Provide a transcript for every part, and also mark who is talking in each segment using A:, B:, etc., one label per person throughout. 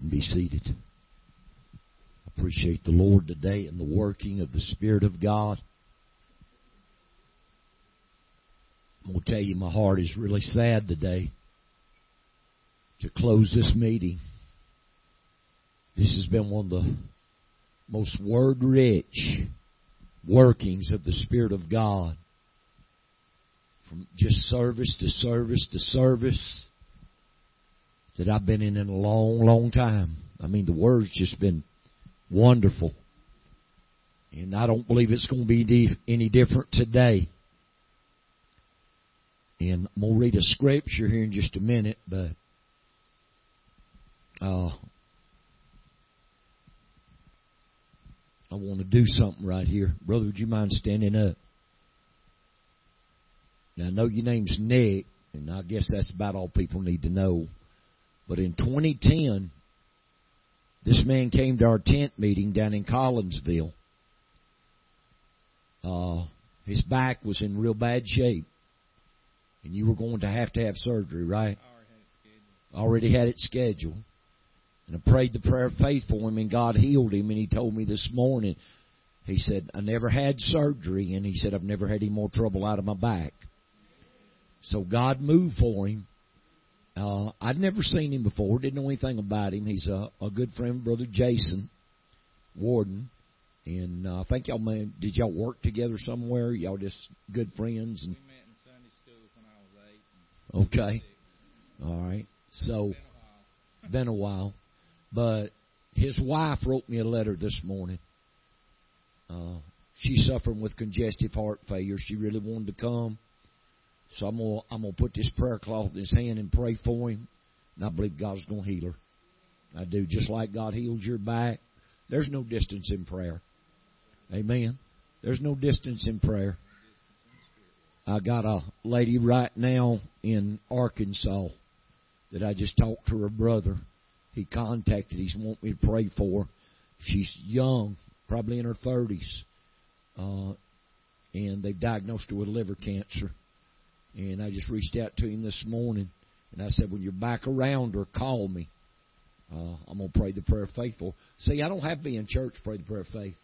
A: and be seated. I appreciate the Lord today and the working of the Spirit of God. I'm going to tell you, my heart is really sad today to close this meeting. This has been one of the most word rich workings of the Spirit of God. From just service to service to service that I've been in in a long, long time. I mean, the word's just been wonderful. And I don't believe it's going to be any different today. And I'm going to read a scripture here in just a minute, but uh, I want to do something right here. Brother, would you mind standing up? Now, I know your name's Nick, and I guess that's about all people need to know. But in 2010, this man came to our tent meeting down in Collinsville. Uh, his back was in real bad shape. And you were going to have to have surgery, right?
B: Already
A: had it scheduled. And I prayed the prayer of faith for him, and God healed him. And he told me this morning, he said, I never had surgery, and he said, I've never had any more trouble out of my back. So God moved for him. Uh, I'd never seen him before, didn't know anything about him. He's a, a good friend, brother Jason Warden, and uh, I think y'all may, did y'all work together somewhere? Y'all just good friends and.
B: We met in Sunday school when I was eight.
A: Okay, all right. So, been a while, but his wife wrote me a letter this morning. Uh, she's suffering with congestive heart failure. She really wanted to come. So I'm gonna I'm gonna put this prayer cloth in his hand and pray for him, and I believe God's gonna heal her. I do, just like God healed your back. There's no distance in prayer. Amen. There's no distance in prayer. I got a lady right now in Arkansas that I just talked to her brother. He contacted. He's want me to pray for. She's young, probably in her thirties, uh, and they've diagnosed her with liver cancer. And I just reached out to him this morning, and I said, when you're back around her, call me. Uh, I'm gonna pray the prayer of faith for. See, I don't have to be in church to pray the prayer of faith.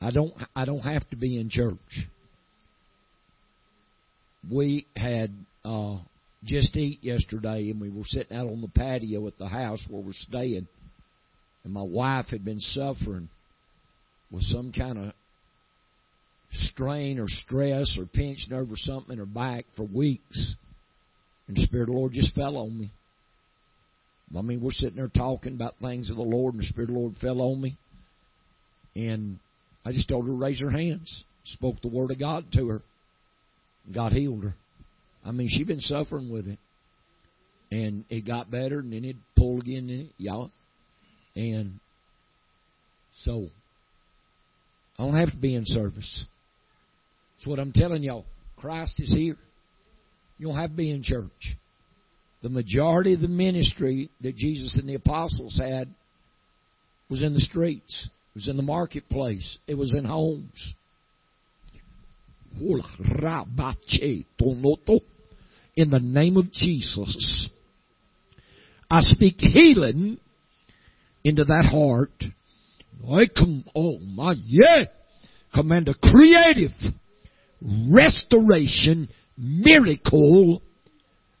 A: I don't. I don't have to be in church. We had uh, just eat yesterday, and we were sitting out on the patio at the house where we're staying, and my wife had been suffering with some kind of strain or stress or pinched or something in her back for weeks. And the Spirit of the Lord just fell on me. I mean, we're sitting there talking about things of the Lord, and the Spirit of the Lord fell on me. And I just told her to raise her hands. Spoke the Word of God to her. God healed her. I mean, she'd been suffering with it. And it got better, and then it pulled again, and it, y'all. And so, I don't have to be in service. That's what I'm telling y'all. Christ is here. You don't have to be in church. The majority of the ministry that Jesus and the apostles had was in the streets. It was in the marketplace. It was in homes. In the name of Jesus, I speak healing into that heart. I come, oh my, yeah, command a creative restoration miracle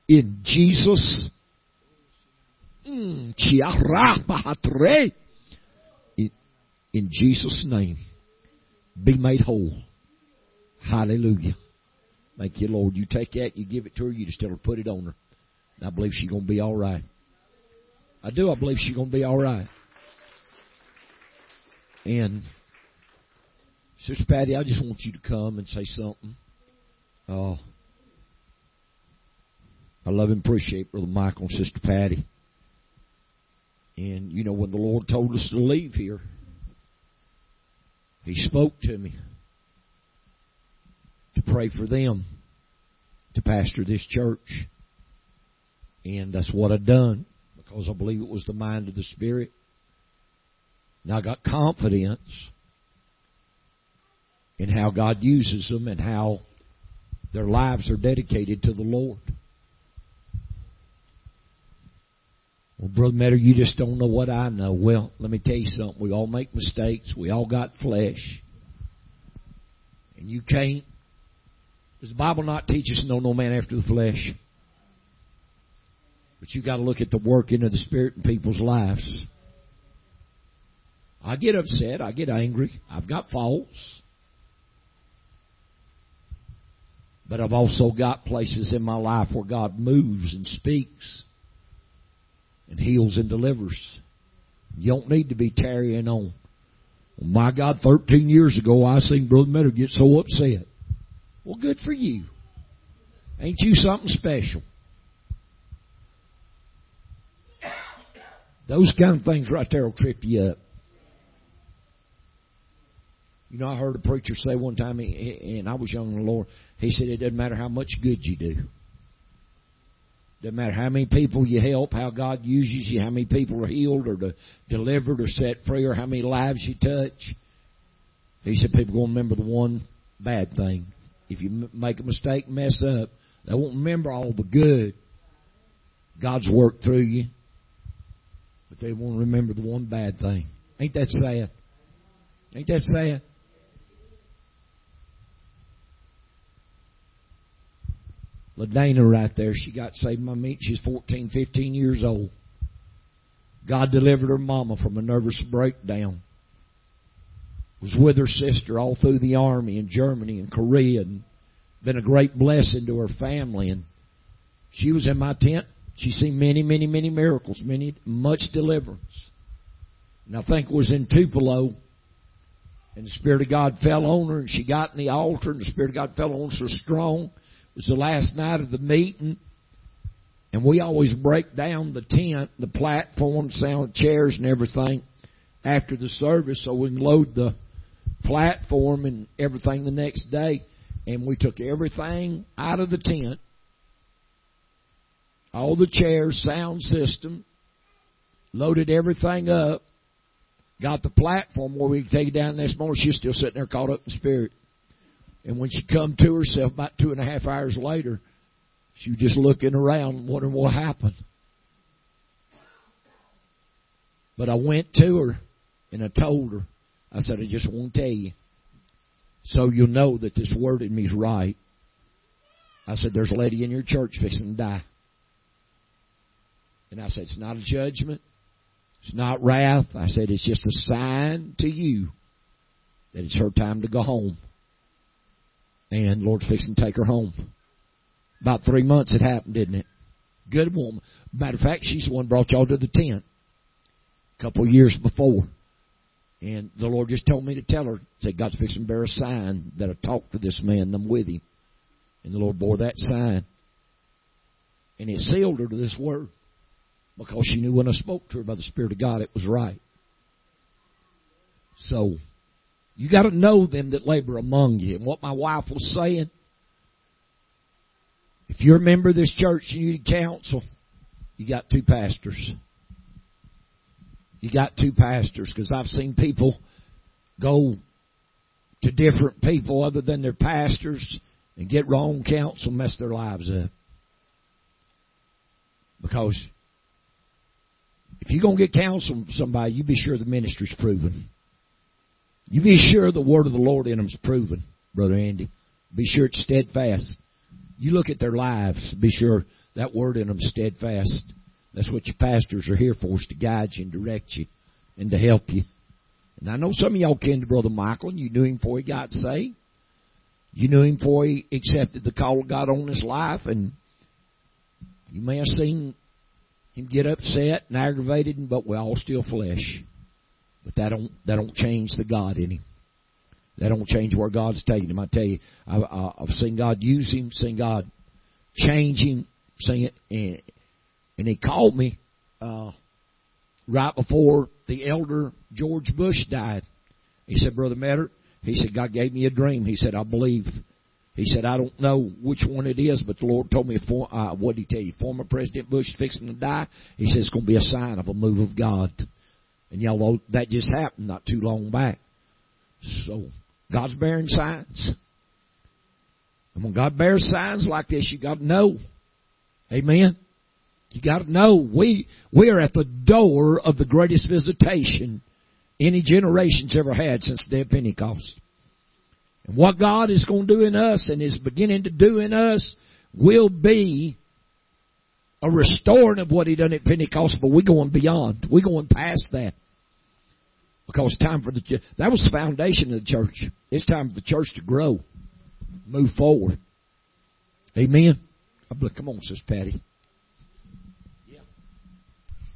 A: in Jesus. Mm, in Jesus' name, be made whole. Hallelujah. Thank you, Lord. You take that, you give it to her, you just tell her put it on her. And I believe she's going to be all right. I do. I believe she's going to be all right. And Sister Patty, I just want you to come and say something. Uh, I love and appreciate Brother Michael and Sister Patty. And, you know, when the Lord told us to leave here, He spoke to me to pray for them, to pastor this church. And that's what I've done because I believe it was the mind of the Spirit. And I got confidence in how God uses them and how their lives are dedicated to the Lord. Well, Brother Metter, you just don't know what I know. Well, let me tell you something. We all make mistakes. We all got flesh. And you can't. Does the Bible not teach us know no man after the flesh? But you got to look at the working of the Spirit in people's lives. I get upset. I get angry. I've got faults. But I've also got places in my life where God moves and speaks and heals and delivers. You don't need to be tarrying on. Well, my God, 13 years ago I seen Brother Meadow get so upset. Well, good for you. Ain't you something special? Those kind of things right there will trip you up. You know, I heard a preacher say one time, and I was young in the Lord, he said, It doesn't matter how much good you do. Doesn't matter how many people you help, how God uses you, how many people are healed or delivered or set free, or how many lives you touch. He said people to remember the one bad thing. If you make a mistake, mess up, they won't remember all the good God's worked through you, but they won't remember the one bad thing. Ain't that sad? Ain't that sad? LaDana right there, she got saved my meat. She's 14, 15 years old. God delivered her mama from a nervous breakdown. Was with her sister all through the army in Germany and Korea and been a great blessing to her family and she was in my tent. She seen many, many, many miracles, many much deliverance. And I think it was in Tupelo and the Spirit of God fell on her and she got in the altar and the Spirit of God fell on her so strong it was the last night of the meeting, and we always break down the tent, the platform, sound chairs, and everything after the service, so we can load the platform and everything the next day. And we took everything out of the tent, all the chairs, sound system, loaded everything up, got the platform where we could take it down next morning. She's still sitting there caught up in spirit. And when she come to herself about two and a half hours later, she was just looking around wondering what happened. But I went to her and I told her, I said, I just want to tell you so you'll know that this word in me is right. I said, there's a lady in your church fixing to die. And I said, it's not a judgment. It's not wrath. I said, it's just a sign to you that it's her time to go home and Lord's fixing to take her home. About three months it happened, didn't it? Good woman. Matter of fact, she's the one brought y'all to the tent a couple of years before. And the Lord just told me to tell her, say, God's fixing to bear a sign that I talked to this man and I'm with him. And the Lord bore that sign. And it sealed her to this word. Because she knew when I spoke to her by the Spirit of God, it was right. So, you got to know them that labor among you. And what my wife was saying, if you're a member of this church and you need counsel, you got two pastors. You got two pastors because I've seen people go to different people other than their pastors and get wrong counsel, mess their lives up. Because if you're going to get counsel from somebody, you be sure the ministry's proven. You be sure the word of the Lord in them is proven, Brother Andy. Be sure it's steadfast. You look at their lives, be sure that word in them is steadfast. That's what your pastors are here for, is to guide you and direct you and to help you. And I know some of y'all came to Brother Michael and you knew him before he got saved. You knew him before he accepted the call of God on his life and you may have seen him get upset and aggravated, but we're all still flesh. But that don't that don't change the God in him. That don't change where God's taking him. I tell you, I've, I've seen God use him, seen God change him, seen it, and, and he called me uh, right before the elder George Bush died. He said, Brother Metter, he said, God gave me a dream. He said, I believe. He said, I don't know which one it is, but the Lord told me, for, uh, what did he tell you? Former President Bush fixing to die. He says it's going to be a sign of a move of God. And y'all, that just happened not too long back. So, God's bearing signs. And when God bears signs like this, you got to know. Amen. You got to know we we are at the door of the greatest visitation any generation's ever had since the day of Pentecost. And what God is going to do in us and is beginning to do in us will be a restoring of what He done at Pentecost, but we're going beyond. We're going past that. Because time for the that was the foundation of the church. It's time for the church to grow, move forward. Amen. Come on, Sister Patty.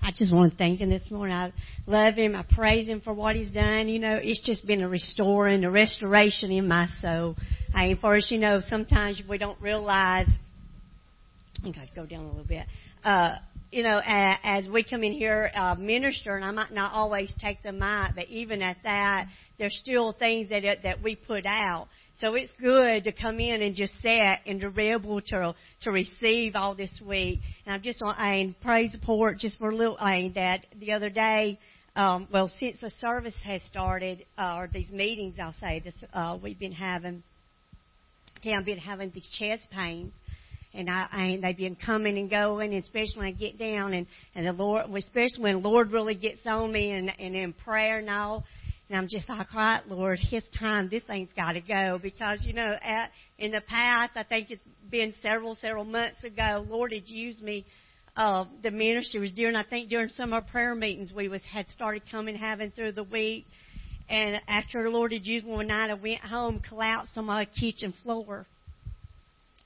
C: I just want to thank him this morning. I love him. I praise him for what he's done. You know, it's just been a restoring, a restoration in my soul. I mean, first, you know, sometimes we don't realize. I think I'd go down a little bit. Uh, you know, as we come in here, uh, minister, and I might not always take the mic, but even at that, there's still things that, that we put out. So it's good to come in and just sit and to be able to to receive all this week. And I'm just on I praise report just for a little I that the other day, um, well since the service has started uh, or these meetings I'll say this uh, we've been having. Yeah, I've been having these chest pains and I, I they've been coming and going, especially when I get down and and the Lord, especially when the Lord really gets on me and and in prayer and all, and I'm just like, all right, Lord, His time, this thing's got to go. Because, you know, at, in the past, I think it's been several, several months ago, Lord had used me. Uh, the ministry was during, I think, during some of our prayer meetings we was had started coming, having through the week. And after the Lord had used me one night, I went home, collapsed on my kitchen floor.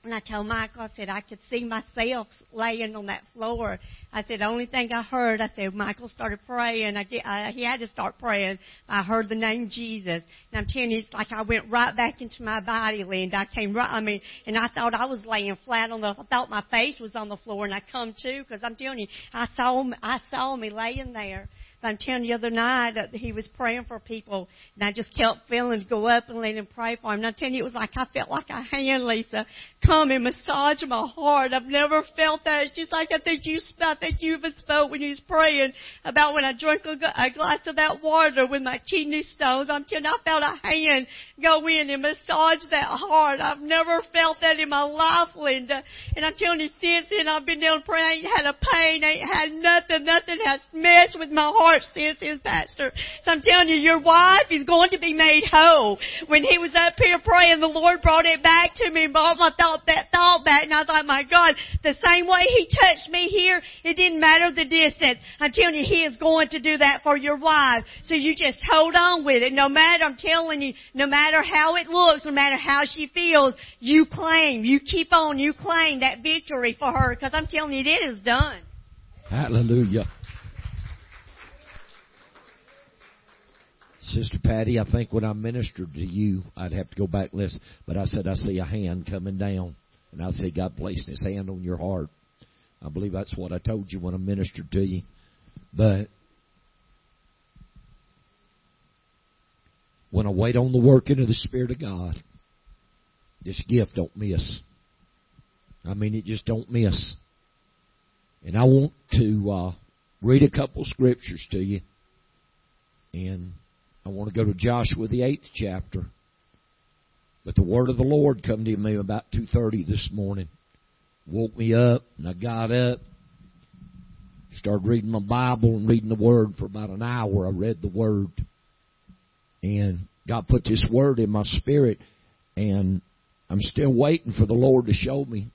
C: And I told Michael, I said, I could see myself laying on that floor. I said, the only thing I heard, I said, Michael started praying. I, did, I he had to start praying. I heard the name Jesus. And I'm telling you, it's like I went right back into my body, Linda. I came right, I mean, and I thought I was laying flat on the, I thought my face was on the floor and I come to, because I'm telling you, I saw, I saw me laying there. I'm telling you the other night that he was praying for people, and I just kept feeling to go up and let him pray for him. And I'm telling you, it was like I felt like a hand, Lisa, come and massage my heart. I've never felt that. It's just like I think you, I think you even spoke when you was praying about when I drank a, a glass of that water with my kidney stones. I'm telling you, I felt a hand go in and massage that heart. I've never felt that in my life, Linda. And I'm telling you, since then I've been down praying. Ain't had a pain. Ain't had nothing. Nothing has messed with my heart heart since his pastor. So I'm telling you, your wife is going to be made whole. When he was up here praying, the Lord brought it back to me, brought my thought, that thought back, and I thought, my God, the same way he touched me here, it didn't matter the distance. I'm telling you, he is going to do that for your wife. So you just hold on with it. No matter, I'm telling you, no matter how it looks, no matter how she feels, you claim, you keep on, you claim that victory for her, because I'm telling you, it is done.
A: Hallelujah. Sister Patty, I think when I ministered to you, I'd have to go back and listen, but I said, I see a hand coming down. And I said, God placed his hand on your heart. I believe that's what I told you when I ministered to you. But when I wait on the working of the Spirit of God, this gift don't miss. I mean, it just don't miss. And I want to uh, read a couple scriptures to you. And I want to go to Joshua the eighth chapter. But the word of the Lord come to me about two thirty this morning. Woke me up and I got up. Started reading my Bible and reading the Word for about an hour. I read the Word. And God put this Word in my spirit and I'm still waiting for the Lord to show me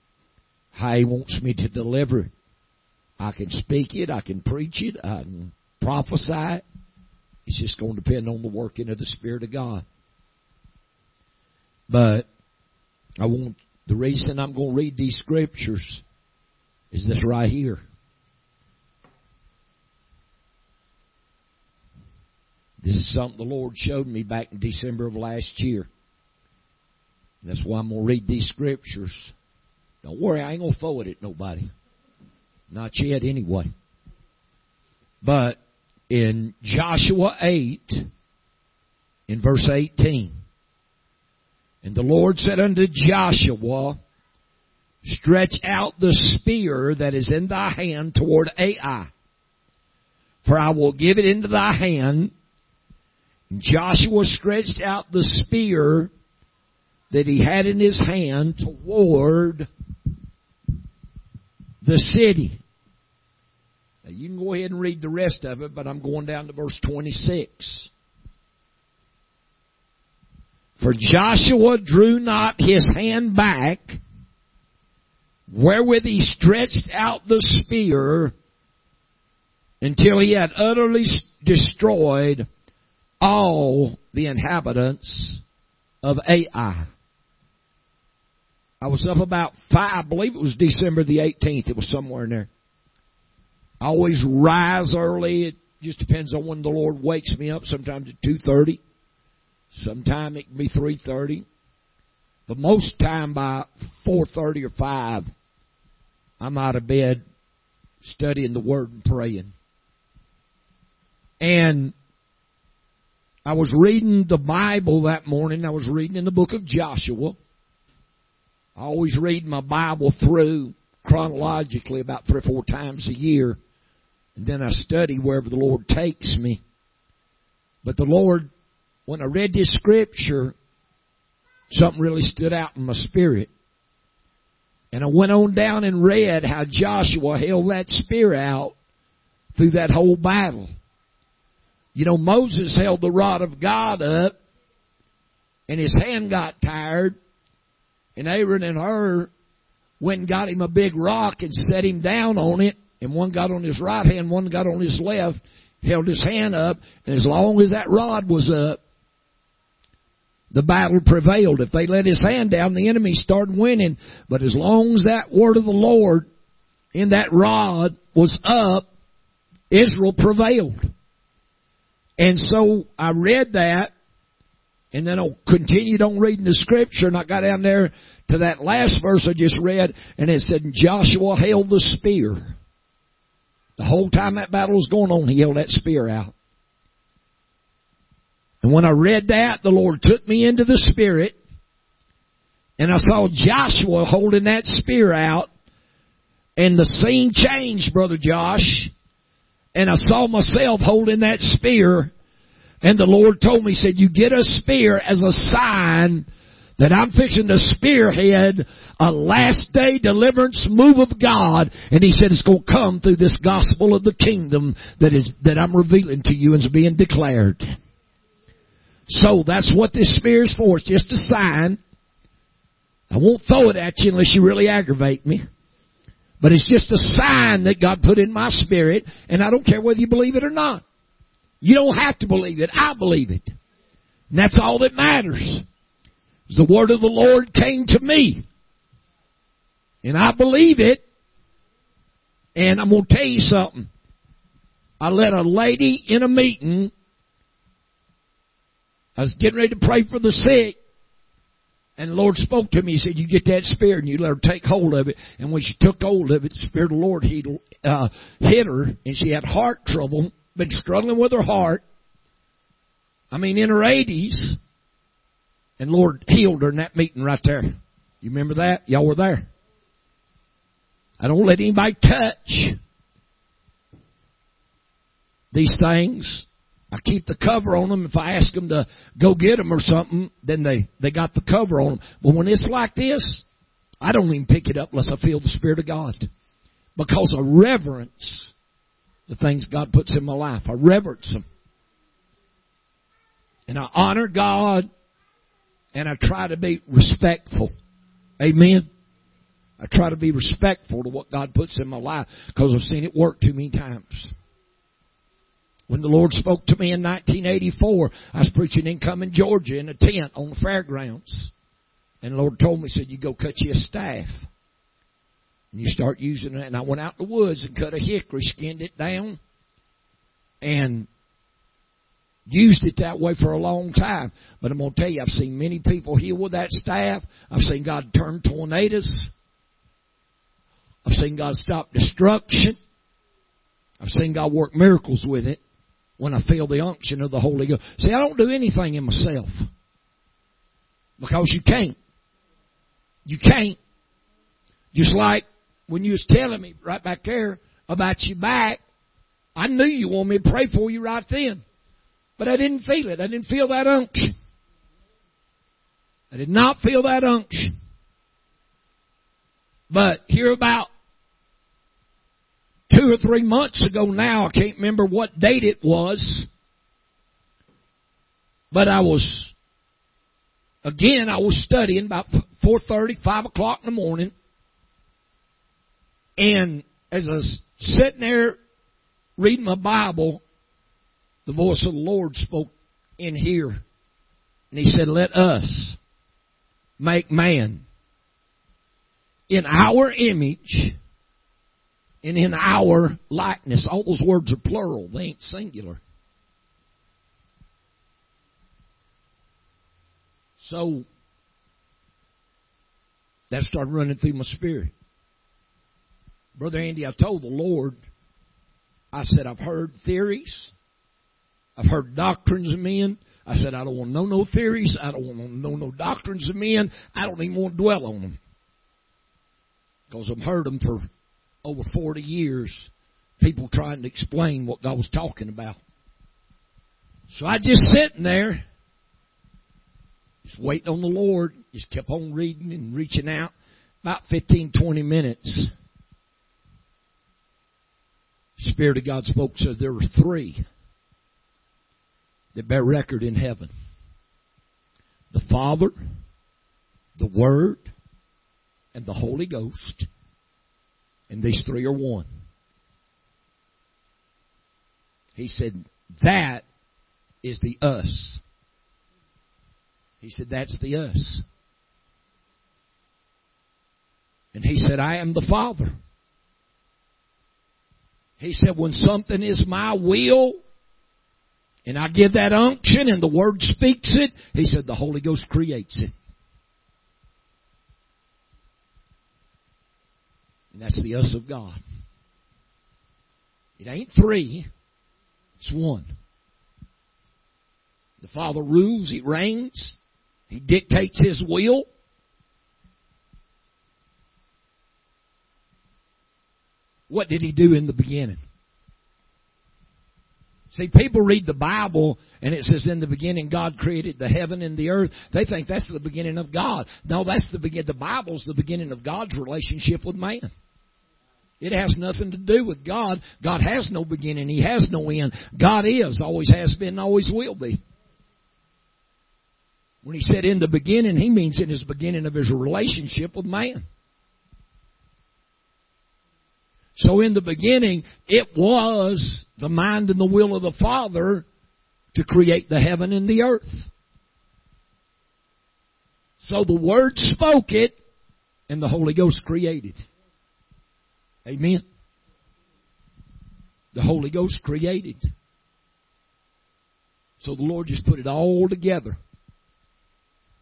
A: how He wants me to deliver it. I can speak it, I can preach it, I can prophesy it. It's just going to depend on the working of the Spirit of God. But I want the reason I'm going to read these scriptures is this right here. This is something the Lord showed me back in December of last year. That's why I'm going to read these scriptures. Don't worry, I ain't going to throw it at nobody. Not yet, anyway. But in Joshua 8, in verse 18. And the Lord said unto Joshua, Stretch out the spear that is in thy hand toward Ai, for I will give it into thy hand. And Joshua stretched out the spear that he had in his hand toward the city. Now you can go ahead and read the rest of it, but I'm going down to verse 26. For Joshua drew not his hand back, wherewith he stretched out the spear, until he had utterly destroyed all the inhabitants of Ai. I was up about five, I believe it was December the 18th. It was somewhere in there. I always rise early. It just depends on when the Lord wakes me up. Sometimes at 2.30. Sometimes it can be 3.30. But most time by 4.30 or 5, I'm out of bed studying the Word and praying. And I was reading the Bible that morning. I was reading in the book of Joshua. I always read my Bible through chronologically about three or four times a year. And then I study wherever the Lord takes me. But the Lord, when I read this scripture, something really stood out in my spirit. And I went on down and read how Joshua held that spear out through that whole battle. You know, Moses held the rod of God up and his hand got tired and Aaron and Hur went and got him a big rock and set him down on it and one got on his right hand, one got on his left, held his hand up, and as long as that rod was up, the battle prevailed. If they let his hand down, the enemy started winning. But as long as that word of the Lord in that rod was up, Israel prevailed. And so I read that, and then I continued on reading the scripture, and I got down there to that last verse I just read, and it said, Joshua held the spear. The whole time that battle was going on, he held that spear out. And when I read that, the Lord took me into the Spirit, and I saw Joshua holding that spear out, and the scene changed, Brother Josh and I saw myself holding that spear and the Lord told me, said, you get a spear as a sign that I'm fixing to spearhead a last day deliverance move of God. And he said it's going to come through this gospel of the kingdom that is, that I'm revealing to you and is being declared. So that's what this spear is for. It's just a sign. I won't throw it at you unless you really aggravate me. But it's just a sign that God put in my spirit, and I don't care whether you believe it or not. You don't have to believe it. I believe it. And that's all that matters. The word of the Lord came to me. And I believe it. And I'm going to tell you something. I let a lady in a meeting. I was getting ready to pray for the sick. And the Lord spoke to me. He said, "You get that spirit, and you let her take hold of it." And when she took hold of it, the Spirit of the Lord he, uh, hit her, and she had heart trouble. Been struggling with her heart. I mean, in her eighties, and Lord healed her in that meeting right there. You remember that? Y'all were there. I don't let anybody touch these things I keep the cover on them. If I ask them to go get them or something, then they, they got the cover on them. But when it's like this, I don't even pick it up unless I feel the Spirit of God. Because I reverence the things God puts in my life. I reverence them. And I honor God and I try to be respectful. Amen. I try to be respectful to what God puts in my life because I've seen it work too many times. When the Lord spoke to me in 1984, I was preaching in Cumming, Georgia in a tent on the fairgrounds. And the Lord told me, said, you go cut you a staff. And you start using it. And I went out in the woods and cut a hickory, skinned it down, and used it that way for a long time. But I'm going to tell you, I've seen many people heal with that staff. I've seen God turn tornadoes. I've seen God stop destruction. I've seen God work miracles with it when I feel the unction of the Holy Ghost. See, I don't do anything in myself. Because you can't. You can't. Just like when you was telling me right back there about your back, I knew you wanted me to pray for you right then. But I didn't feel it. I didn't feel that unction. I did not feel that unction. But here about two or three months ago now, I can't remember what date it was, but I was, again, I was studying about 4.30, 5 o'clock in the morning, and as I was sitting there reading my Bible, the voice of the Lord spoke in here. And he said, Let us make man in our image and in our likeness. All those words are plural, they ain't singular. So that started running through my spirit. Brother Andy, I told the Lord, I said, I've heard theories. I've heard doctrines of men. I said, I don't want to know no theories. I don't want to know no doctrines of men. I don't even want to dwell on them. Because I've heard them for over 40 years. People trying to explain what God was talking about. So I just sitting there, just waiting on the Lord, just kept on reading and reaching out. About 15, 20 minutes. Spirit of God spoke, says there were three that bear record in heaven the Father, the Word, and the Holy Ghost. And these three are one. He said, That is the us. He said, That's the us. And he said, I am the Father. He said, when something is my will, and I give that unction and the Word speaks it, he said, the Holy Ghost creates it. And that's the us of God. It ain't three, it's one. The Father rules, He reigns, He dictates His will. What did He do in the beginning? See, people read the Bible and it says in the beginning God created the heaven and the earth. They think that's the beginning of God. No, that's the begin. The Bible's the beginning of God's relationship with man. It has nothing to do with God. God has no beginning. He has no end. God is, always has been, always will be. When he said in the beginning, he means in his beginning of his relationship with man. So in the beginning, it was the mind and the will of the Father to create the heaven and the earth. So the Word spoke it, and the Holy Ghost created. Amen. The Holy Ghost created. So the Lord just put it all together.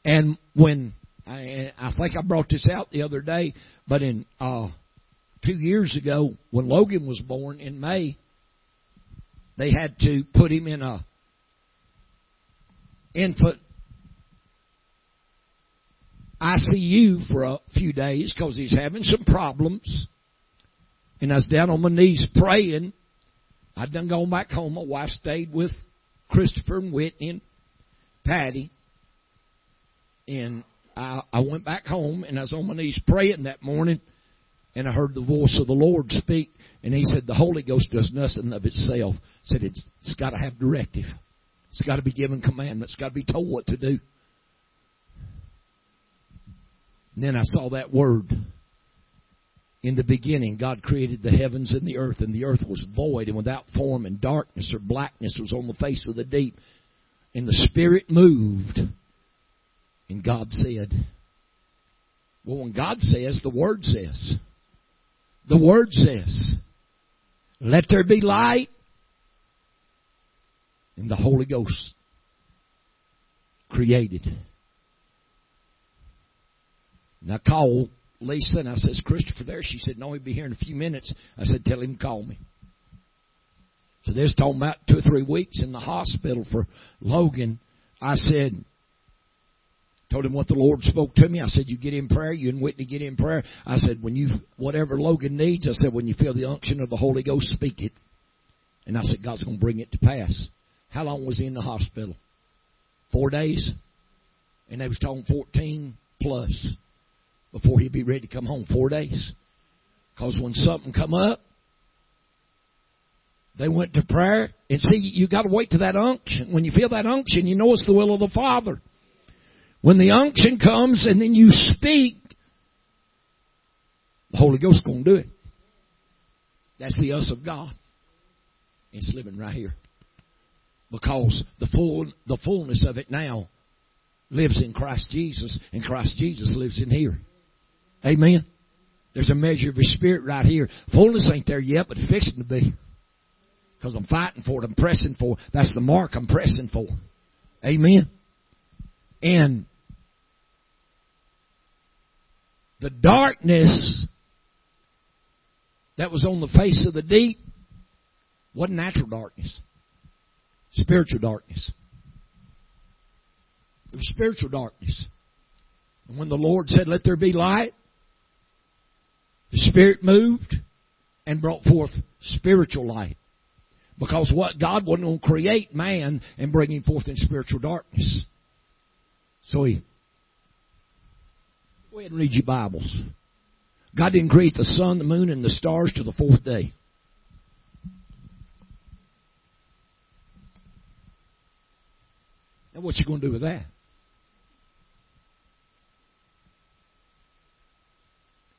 A: And when I, I think I brought this out the other day, but in uh, two years ago when Logan was born in May, they had to put him in a infant ICU for a few days because he's having some problems. And I was down on my knees praying. I'd done gone back home. My wife stayed with Christopher and Whitney and Patty. And I, I went back home and I was on my knees praying that morning and I heard the voice of the Lord speak, and He said, The Holy Ghost does nothing of itself. Said it's, it's got to have directive. It's got to be given commandments. It's got to be told what to do. And then I saw that word. In the beginning, God created the heavens and the earth, and the earth was void and without form, and darkness or blackness was on the face of the deep. And the Spirit moved, and God said, Well, when God says, the Word says. The Word says, Let there be light. And the Holy Ghost created. And I called Lisa and I says, Christopher there? She said, No, he'll be here in a few minutes. I said, Tell him to call me. So there's talking about two or three weeks in the hospital for Logan. I said, Told him what the Lord spoke to me. I said, You get in prayer. You and Whitney get in prayer. I said, When you, whatever Logan needs, I said, When you feel the unction of the Holy Ghost, speak it. And I said, God's going to bring it to pass. How long was he in the hospital? Four days? And they was talking 14 plus before he'd be ready to come home. Four days. Because when something come up, They went to prayer. And see, you got to wait to that unction. When you feel that unction, you know it's the will of the Father. When the unction comes and then you speak, the Holy Ghost going to do it. That's the us of God. It's living right here. Because the full the fullness of it now lives in Christ Jesus, and Christ Jesus lives in here. Amen. There's a measure of His Spirit right here. Fullness ain't there yet, but fixing to be. Because I'm fighting for it. I'm pressing for it. That's the mark I'm pressing for. Amen. And the darkness that was on the face of the deep wasn't natural darkness. Spiritual darkness. It was spiritual darkness. And when the Lord said, Let there be light, the Spirit moved and brought forth spiritual light. Because what God wasn't going to create man and bring him forth in spiritual darkness. So he go ahead and read your Bibles. God didn't create the sun, the moon, and the stars till the fourth day. Now what you going to do with that?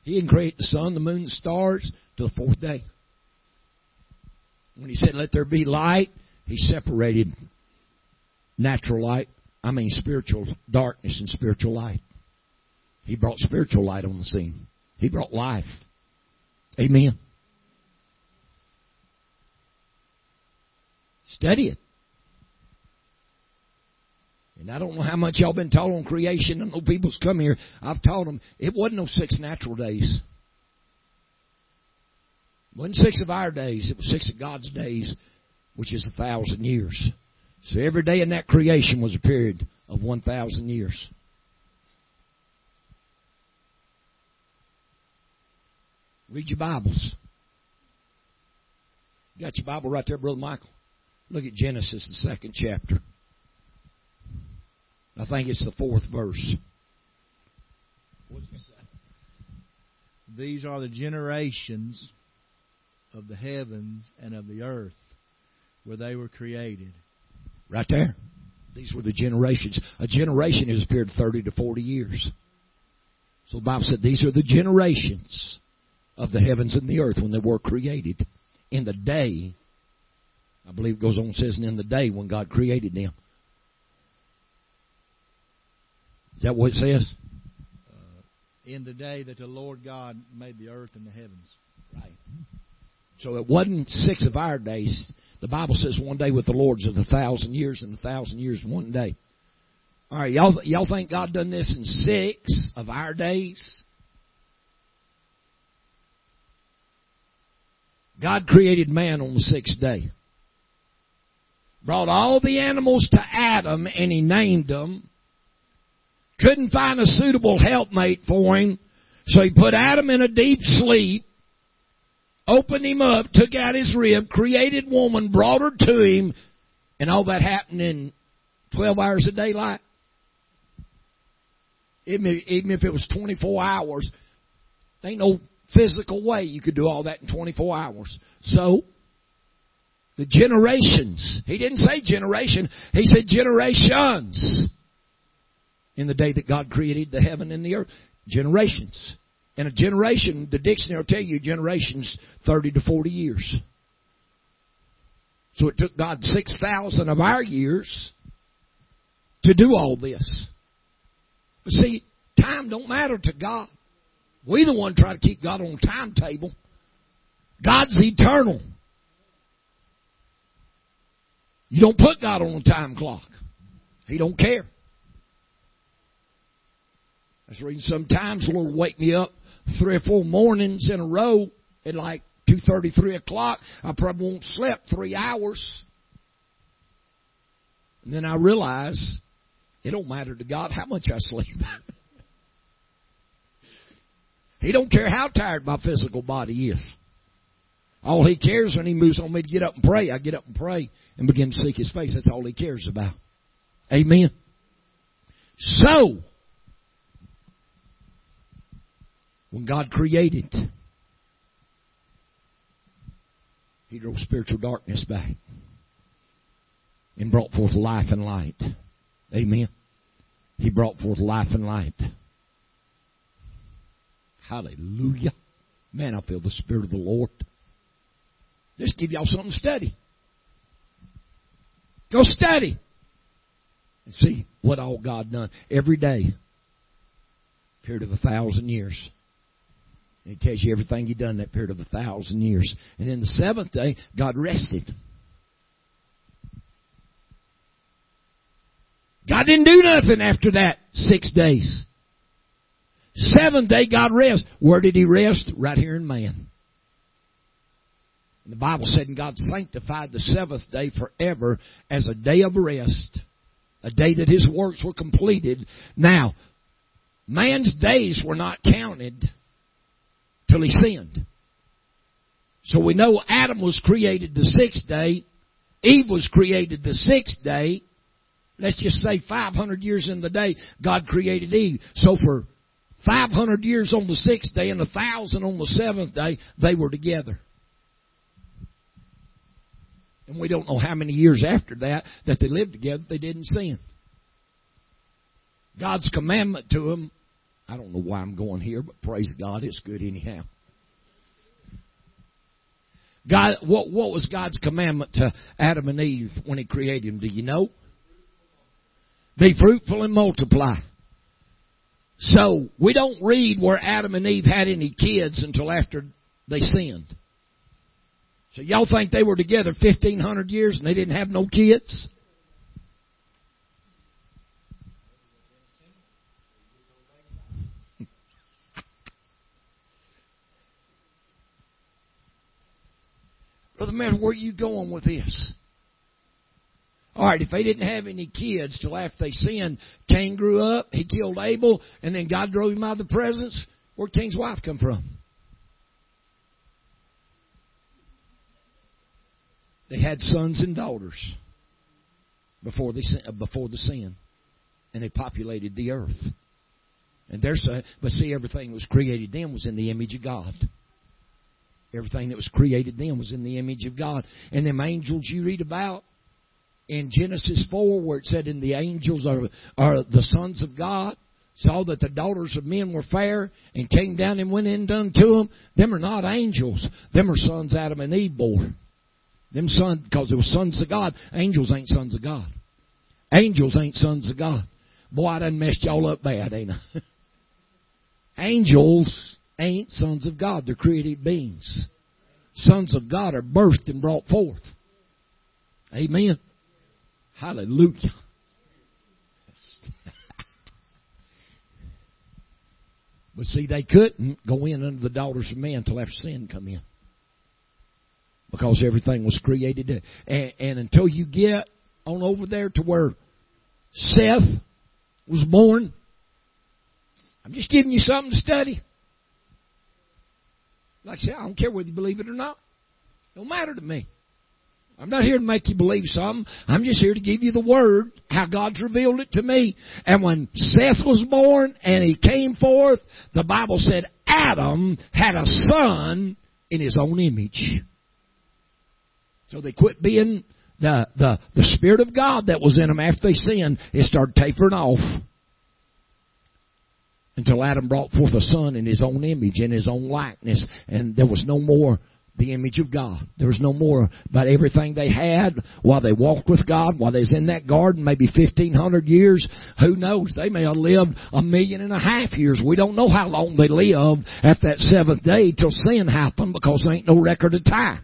A: He didn't create the sun, the moon, the stars till the fourth day. When he said, Let there be light, he separated natural light, I mean spiritual darkness and spiritual light. He brought spiritual light on the scene. He brought life. Amen. Study it. And I don't know how much y'all been taught on creation. I know people's come here. I've taught them it wasn't no six natural days. It wasn't six of our days. It was six of God's days, which is a thousand years. So every day in that creation was a period of one thousand years. Read your Bibles. You got your Bible right there, Brother Michael? Look at Genesis, the second chapter. I think it's the fourth verse.
B: These are the generations of the heavens and of the earth where they were created.
A: Right there. These were the generations. A generation has appeared 30 to 40 years. So the Bible said these are the generations of the heavens and the earth when they were created. In the day, I believe it goes on and says, and in the day when God created them. Is that what it says?
B: Uh, in the day that the Lord God made the earth and the heavens.
A: Right. So it wasn't six of our days. The Bible says one day with the Lord's of a thousand years, and a thousand years one day. All right, y'all, y'all think God done this in six of our days? God created man on the sixth day. Brought all the animals to Adam and he named them. Couldn't find a suitable helpmate for him. So he put Adam in a deep sleep, opened him up, took out his rib, created woman, brought her to him, and all that happened in 12 hours of daylight. Even if it was 24 hours, ain't no physical way you could do all that in 24 hours. So, the generations. He didn't say generation, he said generations in the day that God created the heaven and the earth. Generations. And a generation, the dictionary will tell you generations 30 to 40 years. So it took God 6,000 of our years to do all this. But see, time don't matter to God. We the one try to keep God on timetable. God's eternal. You don't put God on a time clock. He don't care. I was reading sometimes the Lord wake me up three or four mornings in a row at like two thirty, three o'clock. I probably won't sleep three hours. And then I realize it don't matter to God how much I sleep. he don't care how tired my physical body is. All he cares when he moves on me to get up and pray, I get up and pray and begin to seek his face. That's all he cares about. Amen. So, when God created. He drove spiritual darkness back and brought forth life and light. Amen. He brought forth life and light. Hallelujah. Man, I feel the Spirit of the Lord. Just give y'all something to study. Go study. And see what all God done. Every day. Period of a thousand years. And it tells you everything He done that period of a thousand years. And then the seventh day, God rested. God didn't do nothing after that six days. Seventh day, God rest. Where did He rest? Right here in man. And the Bible said, and God sanctified the seventh day forever as a day of rest, a day that His works were completed. Now, man's days were not counted till he sinned. So we know Adam was created the sixth day, Eve was created the sixth day. Let's just say 500 years in the day, God created Eve. So for 500 years on the sixth day and a thousand on the seventh day, they were together. And we don't know how many years after that that they lived together they didn't sin. God's commandment to them, I don't know why I'm going here, but praise God, it's good anyhow. God, what, what was God's commandment to Adam and Eve when He created them? Do you know? Be fruitful and multiply. So, we don't read where Adam and Eve had any kids until after they sinned. So y'all think they were together 1500 years and they didn't have no kids? Brother Man, where are you going with this? All right, if they didn't have any kids till after they sinned, Cain grew up, he killed Abel, and then God drove him out of the presence. Where'd Cain's wife come from? They had sons and daughters before they before the sin, and they populated the earth. And there's a, but see, everything that was created then was in the image of God. Everything that was created then was in the image of God. And them angels you read about, in Genesis 4 where it said, And the angels are, are the sons of God, saw that the daughters of men were fair, and came down and went in done to them. Them are not angels. Them are sons Adam and Eve bore. Them sons, because they were sons of God. Angels ain't sons of God. Angels ain't sons of God. Boy, I done messed y'all up bad, ain't I? Angels ain't sons of God. They're created beings. Sons of God are birthed and brought forth. Amen. Hallelujah. but see, they couldn't go in under the daughters of men until after sin come in. Because everything was created. And, and until you get on over there to where Seth was born, I'm just giving you something to study. Like I said, I don't care whether you believe it or not. It don't matter to me. I'm not here to make you believe something. I'm just here to give you the word, how God's revealed it to me. And when Seth was born and he came forth, the Bible said Adam had a son in his own image. So they quit being the, the, the Spirit of God that was in them after they sinned. It started tapering off. Until Adam brought forth a son in his own image, in his own likeness. And there was no more the image of God. There was no more about everything they had while they walked with God, while they was in that garden, maybe 1500 years. Who knows? They may have lived a million and a half years. We don't know how long they lived at that seventh day till sin happened because there ain't no record of time.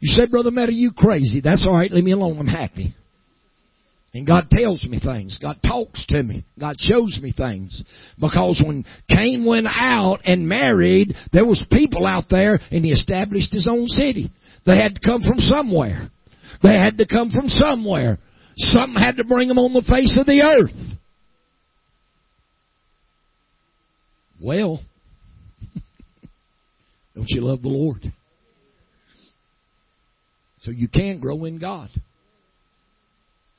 A: You said, Brother Matt, are you crazy? That's alright, leave me alone, I'm happy. And God tells me things. God talks to me. God shows me things. Because when Cain went out and married, there was people out there and he established his own city. They had to come from somewhere. They had to come from somewhere. Something had to bring them on the face of the earth. Well, don't you love the Lord? So you can grow in God.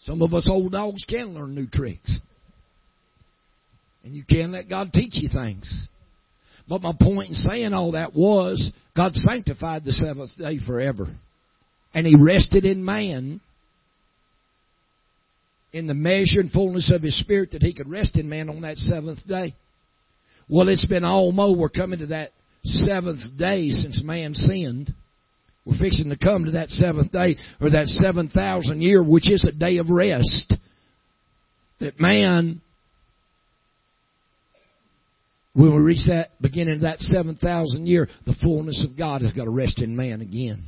A: Some of us old dogs can learn new tricks. And you can let God teach you things. But my point in saying all that was God sanctified the seventh day forever. And He rested in man in the measure and fullness of His Spirit that He could rest in man on that seventh day. Well, it's been almost, we're coming to that seventh day since man sinned. We're fixing to come to that seventh day, or that 7,000 year, which is a day of rest. That man, when we reach that beginning of that 7,000 year, the fullness of God has got to rest in man again.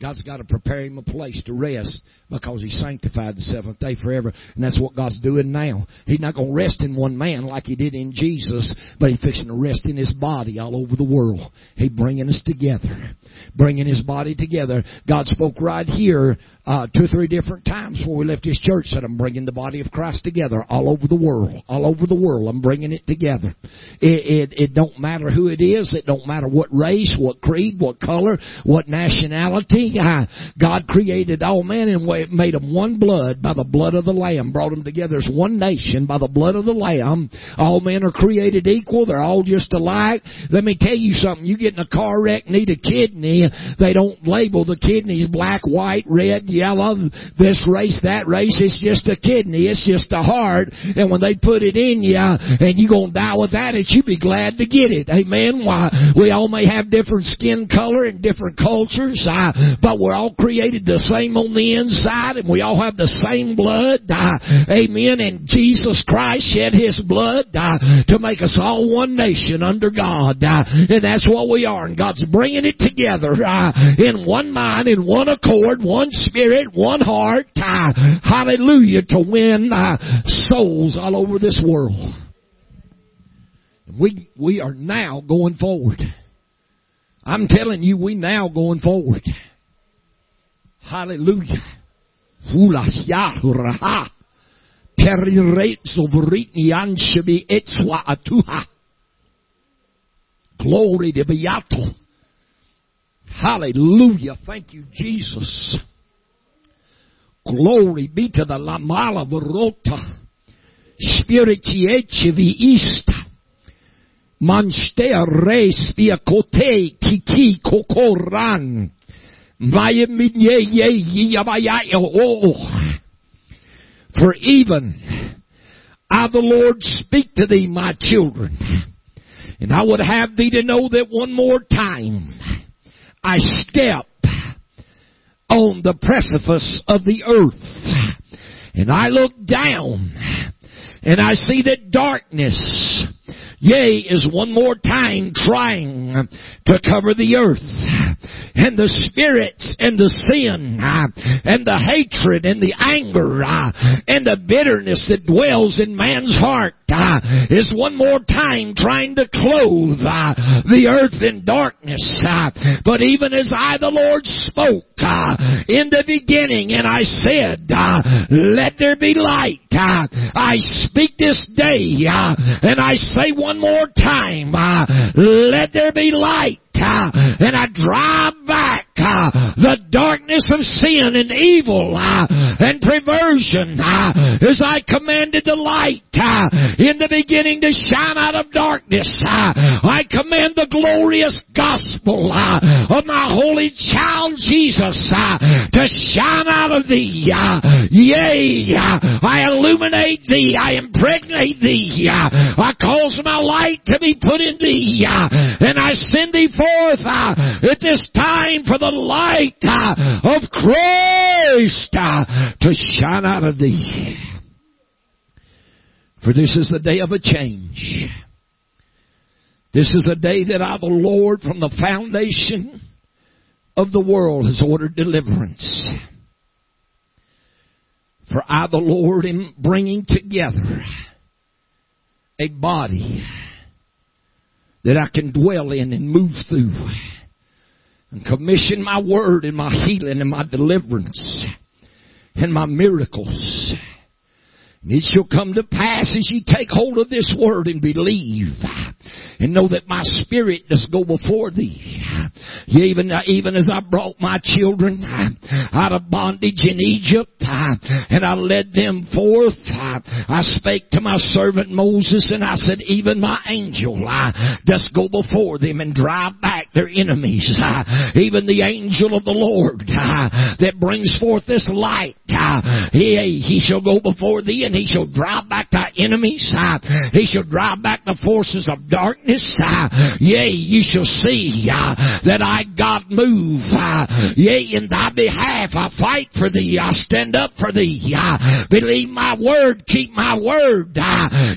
A: God's got to prepare him a place to rest because he sanctified the seventh day forever. And that's what God's doing now. He's not going to rest in one man like he did in Jesus, but he's fixing to rest in his body all over the world. He's bringing us together. Bringing his body together. God spoke right here uh, two or three different times before we left his church said, I'm bringing the body of Christ together all over the world. All over the world. I'm bringing it together. It, it, it don't matter who it is. It don't matter what race, what creed, what color, what nationality. God created all men and made them one blood by the blood of the Lamb. Brought them together as one nation by the blood of the Lamb. All men are created equal. They're all just alike. Let me tell you something. You get in a car wreck, need a kidney. They don't label the kidneys black, white, red, yellow, this race, that race. It's just a kidney. It's just a heart. And when they put it in you and you're gonna die without it, you be glad to get it. Amen. Why? We all may have different skin color and different cultures, uh, but we're all created the same on the inside and we all have the same blood. Amen. And Jesus Christ shed His blood to make us all one nation under God. And that's what we are. And God's bringing it together in one mind, in one accord, one spirit one heart, hallelujah, to win uh, souls all over this world. We, we are now going forward. I'm telling you, we now going forward. Hallelujah. Glory to Beato. Hallelujah. Thank you, Jesus. Glory be to the Lamala Verota. Spiritiece viista. Manstea res via kote kiki kokoran. For even I the Lord speak to thee, my children. And I would have thee to know that one more time I step on the precipice of the earth. And I look down and I see that darkness yea, is one more time trying to cover the earth. And the spirits and the sin and the hatred and the anger and the bitterness that dwells in man's heart is one more time trying to clothe the earth in darkness. But even as I, the Lord, spoke in the beginning and I said, let there be light. I speak this day and I say one more time, uh, let there be light Uh, and I drive back uh, the darkness of sin and evil uh, and perversion as I commanded the light in the beginning to shine out of darkness. I command the glorious gospel of my holy child Jesus to shine out of thee. Yea, I illuminate thee. I impregnate thee. I cause my light to be put in thee. And I send thee forth forth uh, at time for the light uh, of Christ uh, to shine out of thee. For this is the day of a change. This is the day that I, the Lord, from the foundation of the world, has ordered deliverance. For I, the Lord, am bringing together a body that I can dwell in and move through and commission my word and my healing and my deliverance and my miracles. It shall come to pass as ye take hold of this word and believe and know that my spirit does go before thee. Even, even as I brought my children out of bondage in Egypt, and I led them forth, I spake to my servant Moses and I said, even my angel uh, does go before them and drive back their enemies. Uh, even the angel of the Lord uh, that brings forth this light, he, he shall go before thee and he shall drive back thy enemies. He shall drive back the forces of darkness. Yea, you shall see uh, that I God move. Uh, yea, in thy behalf I fight for thee. I stand up for thee. Uh, believe my word. Keep my word.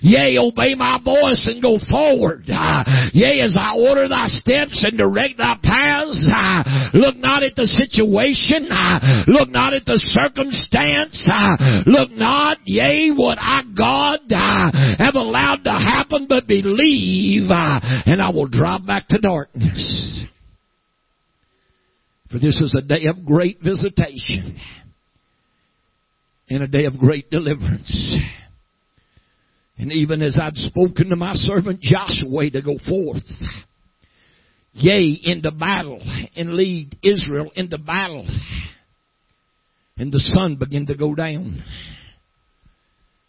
A: Yea, obey my voice and go forward. Yea, as I order thy steps and direct thy paths, look not at the situation. Look not at the circumstance. Look not, yea, what I, God, uh, have allowed to happen, but believe, I, and I will drive back to darkness. For this is a day of great visitation and a day of great deliverance. And even as I'd spoken to my servant Joshua to go forth, yea, into battle and lead Israel into battle, and the sun began to go down.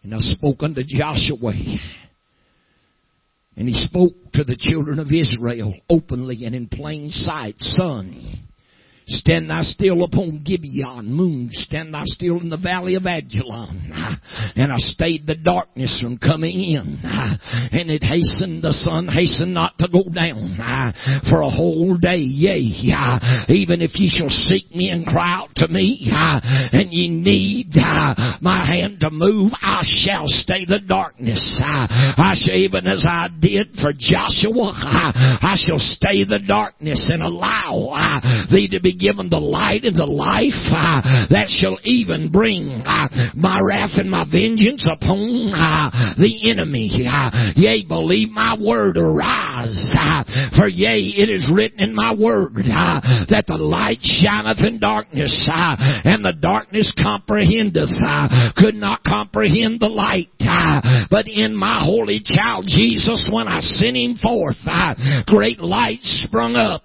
A: And I spoke unto Joshua, and he spoke to the children of Israel openly and in plain sight, Son, Stand thou still upon Gibeon. Moon, stand thou still in the valley of Ajalon. And I stayed the darkness from coming in. And it hastened, the sun hastened not to go down for a whole day. Yea, even if ye shall seek me and cry out to me, and ye need my hand to move, I shall stay the darkness. I shall, even as I did for Joshua, I shall stay the darkness and allow thee to be given the light and the life uh, that shall even bring uh, my wrath and my vengeance upon uh, the enemy. Uh, yea, believe my word, arise. Uh, for yea, it is written in my word uh, that the light shineth in darkness, and the darkness comprehendeth, could not comprehend the light. but in my holy child Jesus, when I sent him forth, great light sprung up.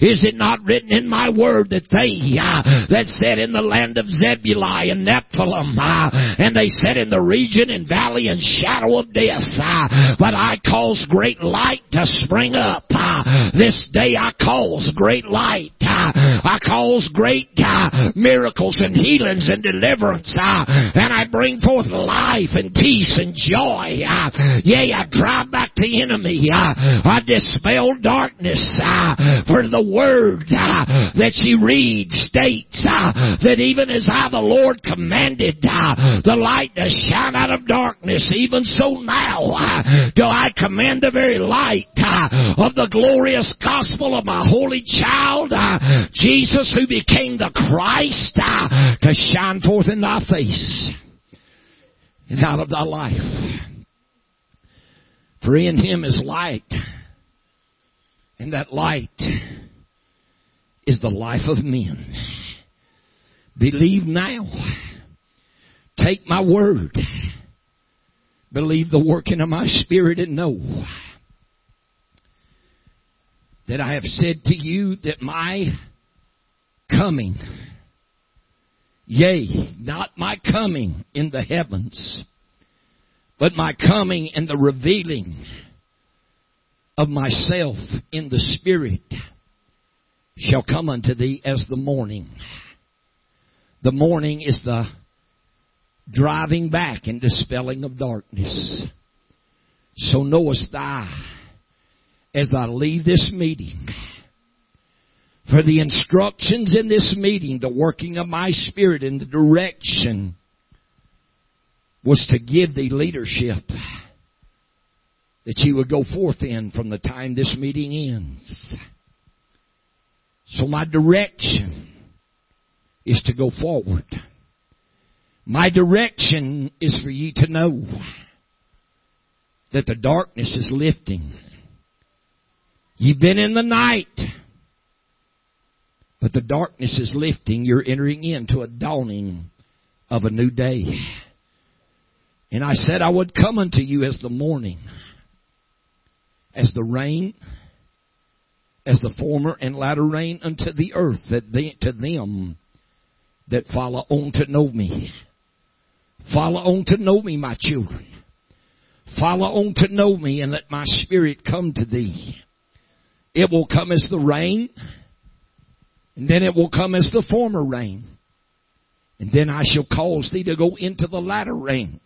A: is it not written in my word that they uh, that said in the land of Zebulun and Nephthalim, uh, and they said in the region and valley and shadow of death, uh, but I cause great light to spring up. Uh, this day I cause great light. Uh, I cause great uh, miracles and healings and deliverance, uh, and I bring forth life and peace and joy. Uh, yea, I drive back the enemy. Uh, I dispel darkness uh, for the word uh, that she read states uh, that even as I, the Lord, commanded uh, the light to shine out of darkness, even so now uh, do I command the very light uh, of the glorious gospel of my holy child, uh, Jesus, who became the Christ, uh, to shine forth in thy face and out of thy life. For in him is light, and that light is the life of men. Believe now. Take my word. Believe the working of my spirit and know that I have said to you that my coming, yea, not my coming in the heavens, but my coming in the revealing of myself in the spirit shall come unto thee as the morning. The morning is the driving back and dispelling of darkness. So knowest thou, as I leave this meeting, for the instructions in this meeting, the working of my spirit and the direction was to give thee leadership that you would go forth in from the time this meeting ends. So my direction is to go forward. My direction is for you to know that the darkness is lifting. You've been in the night, but the darkness is lifting. You're entering into a dawning of a new day. And I said I would come unto you as the morning as the rain, as the former and latter rain unto the earth, that they, to them that follow on to know me. Follow on to know me, my children. Follow on to know me and let my spirit come to thee. It will come as the rain, and then it will come as the former rain. And then I shall cause thee to go into the latter rain.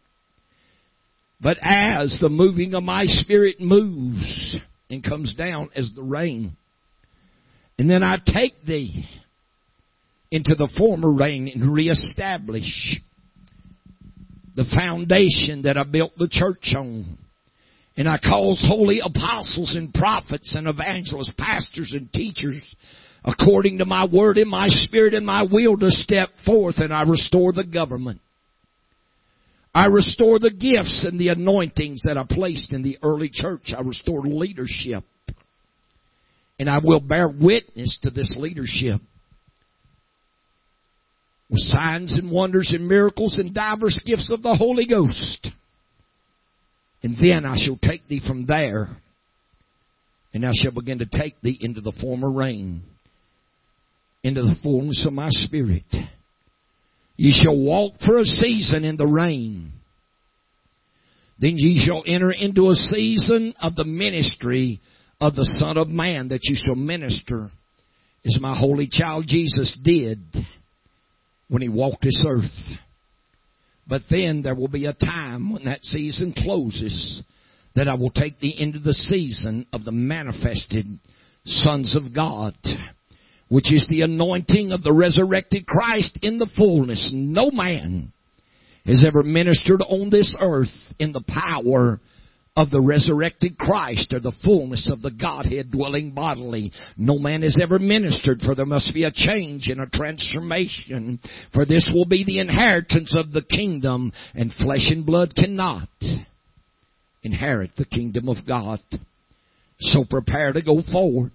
A: But as the moving of my spirit moves and comes down as the rain, and then I take thee into the former rain and reestablish the foundation that I built the church on. And I cause holy apostles and prophets and evangelists, pastors and teachers, according to my word and my spirit and my will to step forth and I restore the government. I restore the gifts and the anointings that I placed in the early church. I restore leadership. And I will bear witness to this leadership with signs and wonders and miracles and divers gifts of the Holy Ghost. And then I shall take thee from there, and I shall begin to take thee into the former rain, into the fullness of my spirit. Ye shall walk for a season in the rain. Then ye shall enter into a season of the ministry of the Son of Man that you shall minister as my holy child Jesus did when he walked this earth. But then there will be a time when that season closes that I will take thee into the season of the manifested sons of God, which is the anointing of the resurrected Christ in the fullness. No man has ever ministered on this earth in the power of the resurrected Christ or the fullness of the Godhead dwelling bodily. No man has ever ministered, for there must be a change and a transformation, for this will be the inheritance of the kingdom, and flesh and blood cannot inherit the kingdom of God. So prepare to go forward.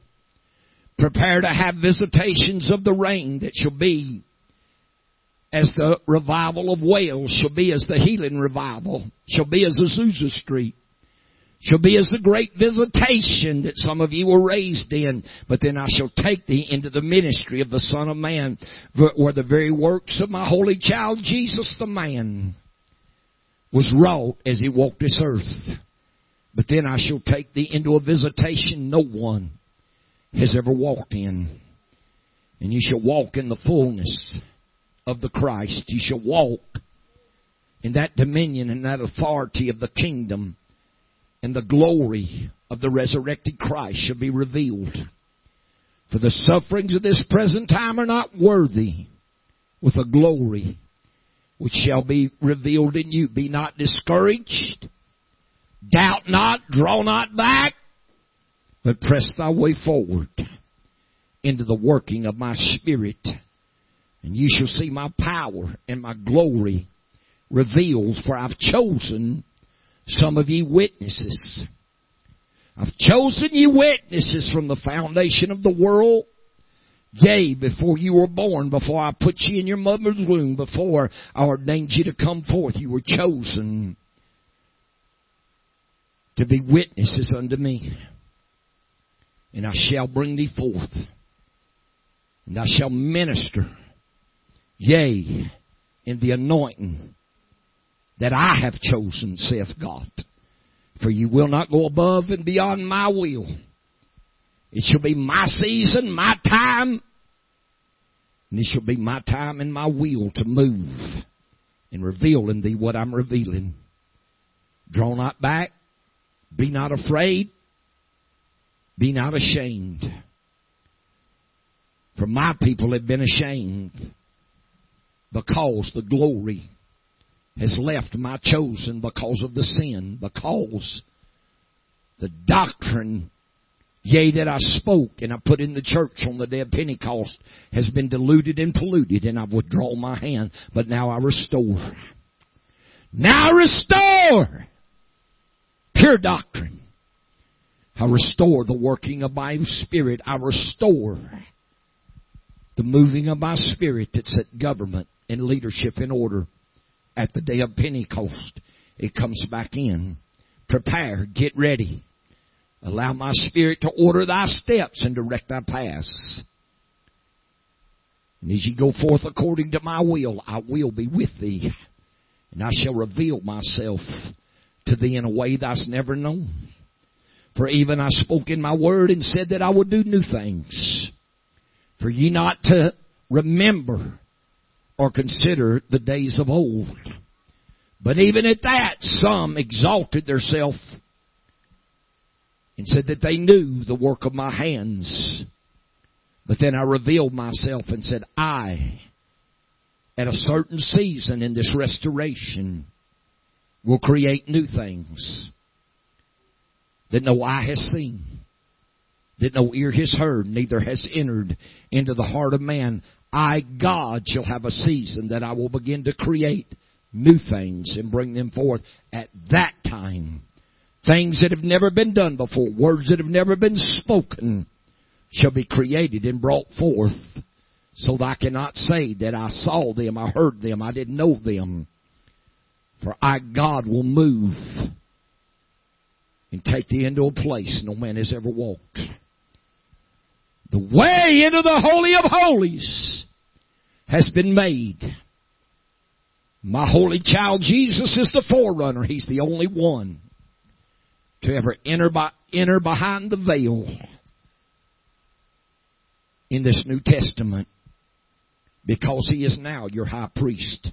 A: Prepare to have visitations of the rain that shall be as the revival of Wales, shall be as the healing revival, shall be as Azusa Street shall be as the great visitation that some of you were raised in, but then I shall take thee into the ministry of the Son of Man, where the very works of my holy child Jesus the man was wrought as he walked this earth. But then I shall take thee into a visitation no one has ever walked in. And you shall walk in the fullness of the Christ. You shall walk in that dominion and that authority of the kingdom and the glory of the resurrected Christ shall be revealed. For the sufferings of this present time are not worthy with a glory which shall be revealed in you. Be not discouraged. Doubt not. Draw not back. But press thy way forward into the working of my spirit. And you shall see my power and my glory revealed. For I've chosen some of ye witnesses. I've chosen ye witnesses from the foundation of the world. Yea, before you were born, before I put you in your mother's womb, before I ordained you to come forth, you were chosen to be witnesses unto me. And I shall bring thee forth. And I shall minister, yea, in the anointing that I have chosen, saith God. For you will not go above and beyond my will. It shall be my season, my time, and it shall be my time and my will to move and reveal in thee what I'm revealing. Draw not back, be not afraid, be not ashamed. For my people have been ashamed because the glory has left my chosen because of the sin, because the doctrine, yea, that I spoke and I put in the church on the day of Pentecost has been diluted and polluted, and I've withdrawn my hand, but now I restore. Now I restore pure doctrine. I restore the working of my spirit. I restore the moving of my spirit that set government and leadership in order at the day of Pentecost. It comes back in. Prepare, get ready. Allow my spirit to order thy steps and direct thy paths. And as ye go forth according to my will, I will be with thee. And I shall reveal myself to thee in a way thou'st never known. For even I spoke in my word and said that I would do new things. For ye not to remember or consider the days of old. But even at that, some exalted themselves and said that they knew the work of my hands. But then I revealed myself and said, I, at a certain season in this restoration, will create new things that no eye has seen, that no ear has heard, neither has entered into the heart of man. I, God, shall have a season that I will begin to create new things and bring them forth at that time. Things that have never been done before, words that have never been spoken shall be created and brought forth so that I cannot say that I saw them, I heard them, I didn't know them. For I, God, will move and take thee into a place no man has ever walked. The way into the Holy of Holies has been made. My holy child Jesus is the forerunner. He's the only one to ever enter, by, enter behind the veil in this New Testament because he is now your high priest.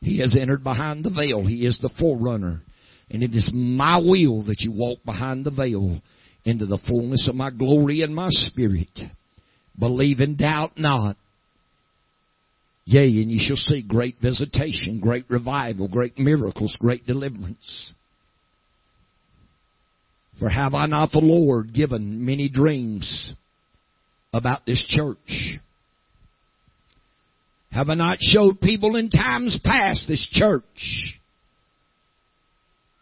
A: He has entered behind the veil. He is the forerunner. And it is my will that you walk behind the veil into the fullness of my glory and my spirit. Believe and doubt not. Yea, and ye shall see great visitation, great revival, great miracles, great deliverance. For have I not the Lord given many dreams about this church? Have I not showed people in times past this church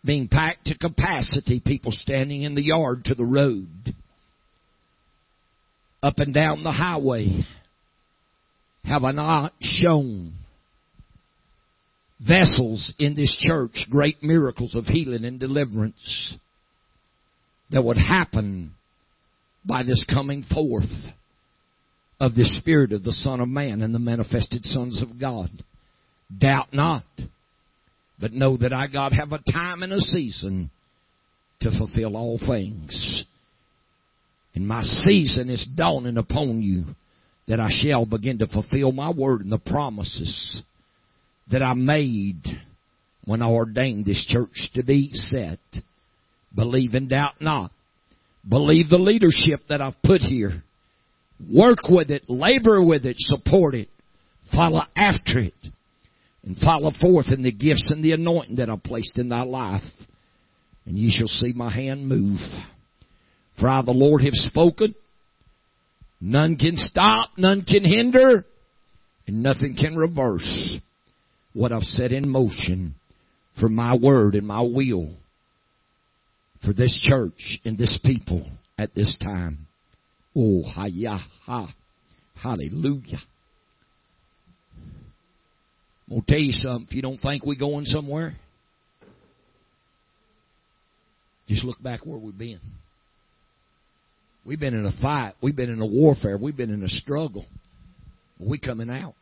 A: being packed to capacity, people standing in the yard to the road, up and down the highway? Have I not shown vessels in this church great miracles of healing and deliverance that would happen by this coming forth of the Spirit of the Son of Man and the manifested sons of God. Doubt not, but know that I, God, have a time and a season to fulfill all things. And my season is dawning upon you that I shall begin to fulfill my word and the promises that I made when I ordained this church to be set. Believe and doubt not. Believe the leadership that I've put here. Work with it, labor with it, support it, follow after it, and follow forth in the gifts and the anointing that I've placed in thy life. And ye shall see my hand move. For I, the Lord, have spoken. None can stop, none can hinder, and nothing can reverse what I've set in motion for my word and my will for this church and this people at this time. Oh, ya, ha. Hallelujah. I'm going to tell you something. If you don't think we're going somewhere, just look back where we've been. We've been in a fight. We've been in a warfare. We've been in a struggle. We coming out.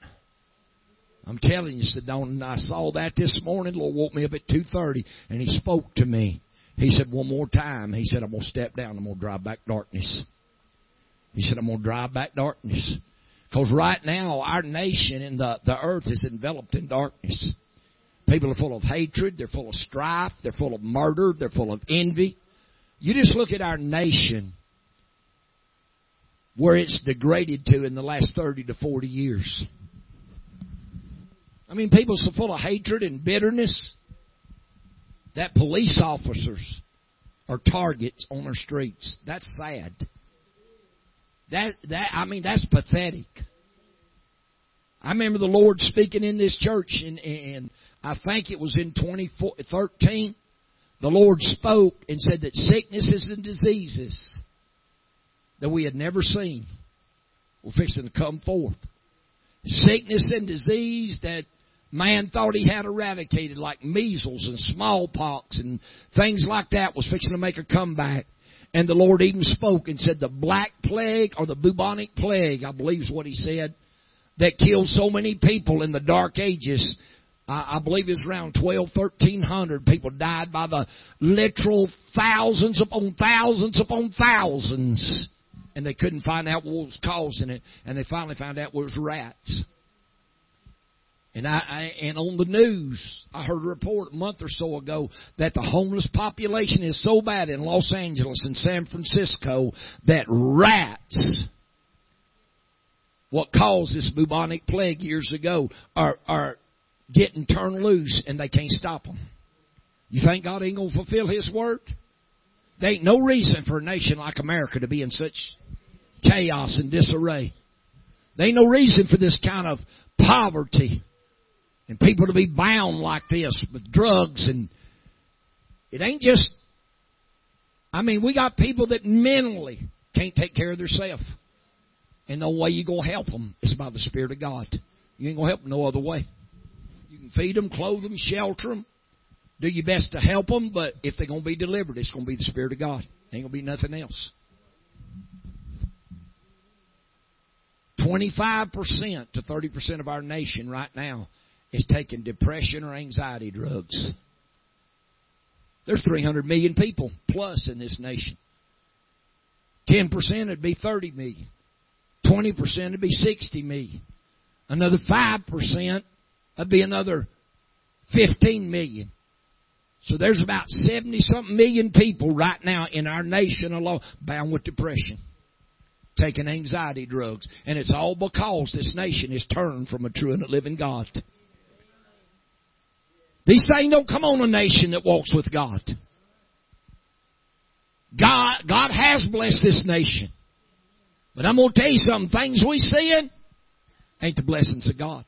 A: I'm telling you, Sedona, I saw that this morning. Lord woke me up at 2.30 and He spoke to me. He said, one more time. He said, I'm going to step down. I'm going to drive back darkness. He said, I'm going to drive back darkness. Because right now, our nation and the, the earth is enveloped in darkness. People are full of hatred. They're full of strife. They're full of murder. They're full of envy. You just look at our nation where it's degraded to in the last 30 to 40 years. I mean, people so full of hatred and bitterness that police officers are targets on our streets. That's sad. That that I mean that's pathetic. I remember the Lord speaking in this church, and, and I think it was in 2013. The Lord spoke and said that sicknesses and diseases that we had never seen were fixing to come forth. Sickness and disease that man thought he had eradicated, like measles and smallpox and things like that, was fixing to make a comeback. And the Lord even spoke and said the black plague or the bubonic plague, I believe is what he said, that killed so many people in the dark ages. I, I believe it was around 12, 1300 people died by the literal thousands upon thousands upon thousands. And they couldn't find out what was causing it. And they finally found out it was rats. And I, I and on the news, I heard a report a month or so ago that the homeless population is so bad in Los Angeles and San Francisco that rats, what caused this bubonic plague years ago, are are getting turned loose and they can't stop them. You think God ain't gonna fulfill His word? There ain't no reason for a nation like America to be in such chaos and disarray. There ain't no reason for this kind of poverty and people to be bound like this with drugs and it ain't just I mean, we got people that mentally can't take care of themselves. And the way you gonna help them is by the Spirit of God. You ain't gonna help them no other way. You can feed them, clothe them, shelter them, do your best to help them, but if they're gonna be delivered, it's gonna be the Spirit of God. It ain't gonna be nothing else. 25% to 30% of our nation right now is taking depression or anxiety drugs. There's 300 million people plus in this nation. 10% would be 30 million. 20% would be 60 million. Another 5% would be another 15 million. So there's about 70 something million people right now in our nation alone bound with depression, taking anxiety drugs. And it's all because this nation is turned from a true and a living God. These things don't come on a nation that walks with God. God, God has blessed this nation. But I'm going to tell you something. Things we seeing ain't the blessings of God.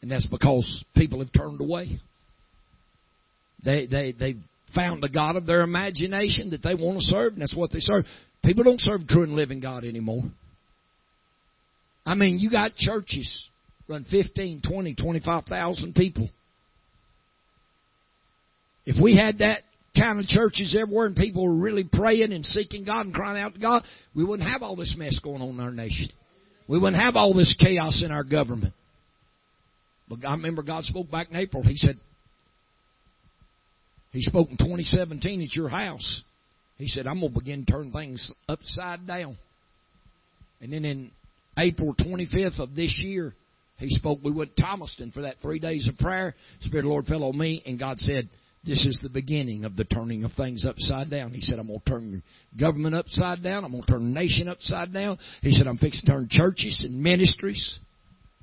A: And that's because people have turned away. They, they, they found the God of their imagination that they want to serve, and that's what they serve. People don't serve true and living God anymore. I mean, you got churches run 15, 20, 25,000 people. If we had that kind of churches everywhere and people were really praying and seeking God and crying out to God, we wouldn't have all this mess going on in our nation. We wouldn't have all this chaos in our government. But I remember God spoke back in April. He said, He spoke in 2017 at your house. He said, I'm going to begin to turn things upside down. And then in April 25th of this year, he spoke. We went to Thomaston for that three days of prayer. Spirit of the Lord fell on me, and God said, This is the beginning of the turning of things upside down. He said, I'm going to turn government upside down. I'm going to turn nation upside down. He said, I'm fixing to turn churches and ministries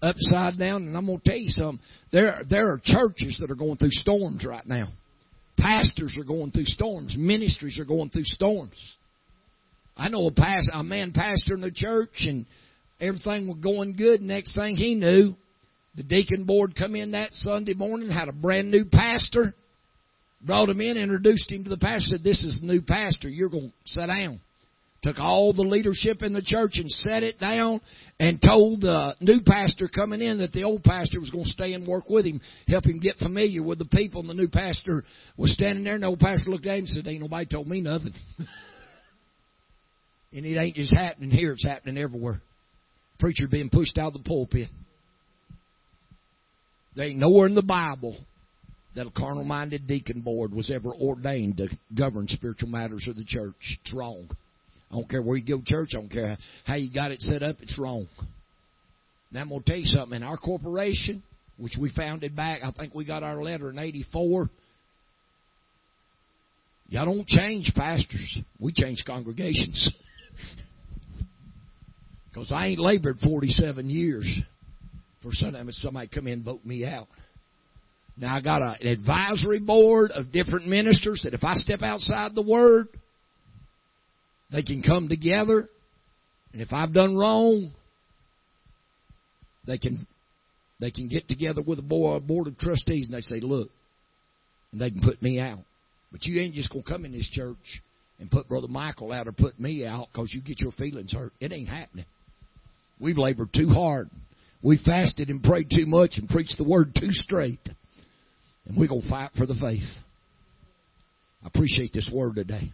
A: upside down. And I'm going to tell you something. There, there are churches that are going through storms right now. Pastors are going through storms. Ministries are going through storms. I know a, past, a man pastor in the church, and everything was going good. Next thing he knew, the deacon board come in that Sunday morning, had a brand new pastor, brought him in, introduced him to the pastor, said, This is the new pastor. You're going to sit down. Took all the leadership in the church and set it down and told the new pastor coming in that the old pastor was going to stay and work with him, help him get familiar with the people. And the new pastor was standing there, and the old pastor looked at him and said, Ain't nobody told me nothing. and it ain't just happening here, it's happening everywhere preacher being pushed out of the pulpit. There ain't nowhere in the Bible that a carnal minded deacon board was ever ordained to govern spiritual matters of the church. It's wrong. I don't care where you go to church, I don't care how you got it set up, it's wrong. Now I'm to tell you something. In our corporation, which we founded back, I think we got our letter in 84. Y'all don't change pastors. We change congregations. Because I ain't labored 47 years for sometimes somebody come in and vote me out. Now I got an advisory board of different ministers that if I step outside the Word, they can come together. And if I've done wrong, they can they can get together with a board, board of trustees and they say, look, and they can put me out. But you ain't just going to come in this church and put Brother Michael out or put me out because you get your feelings hurt. It ain't happening. We've labored too hard. We fasted and prayed too much and preached the word too straight. And we're going to fight for the faith. I appreciate this word today.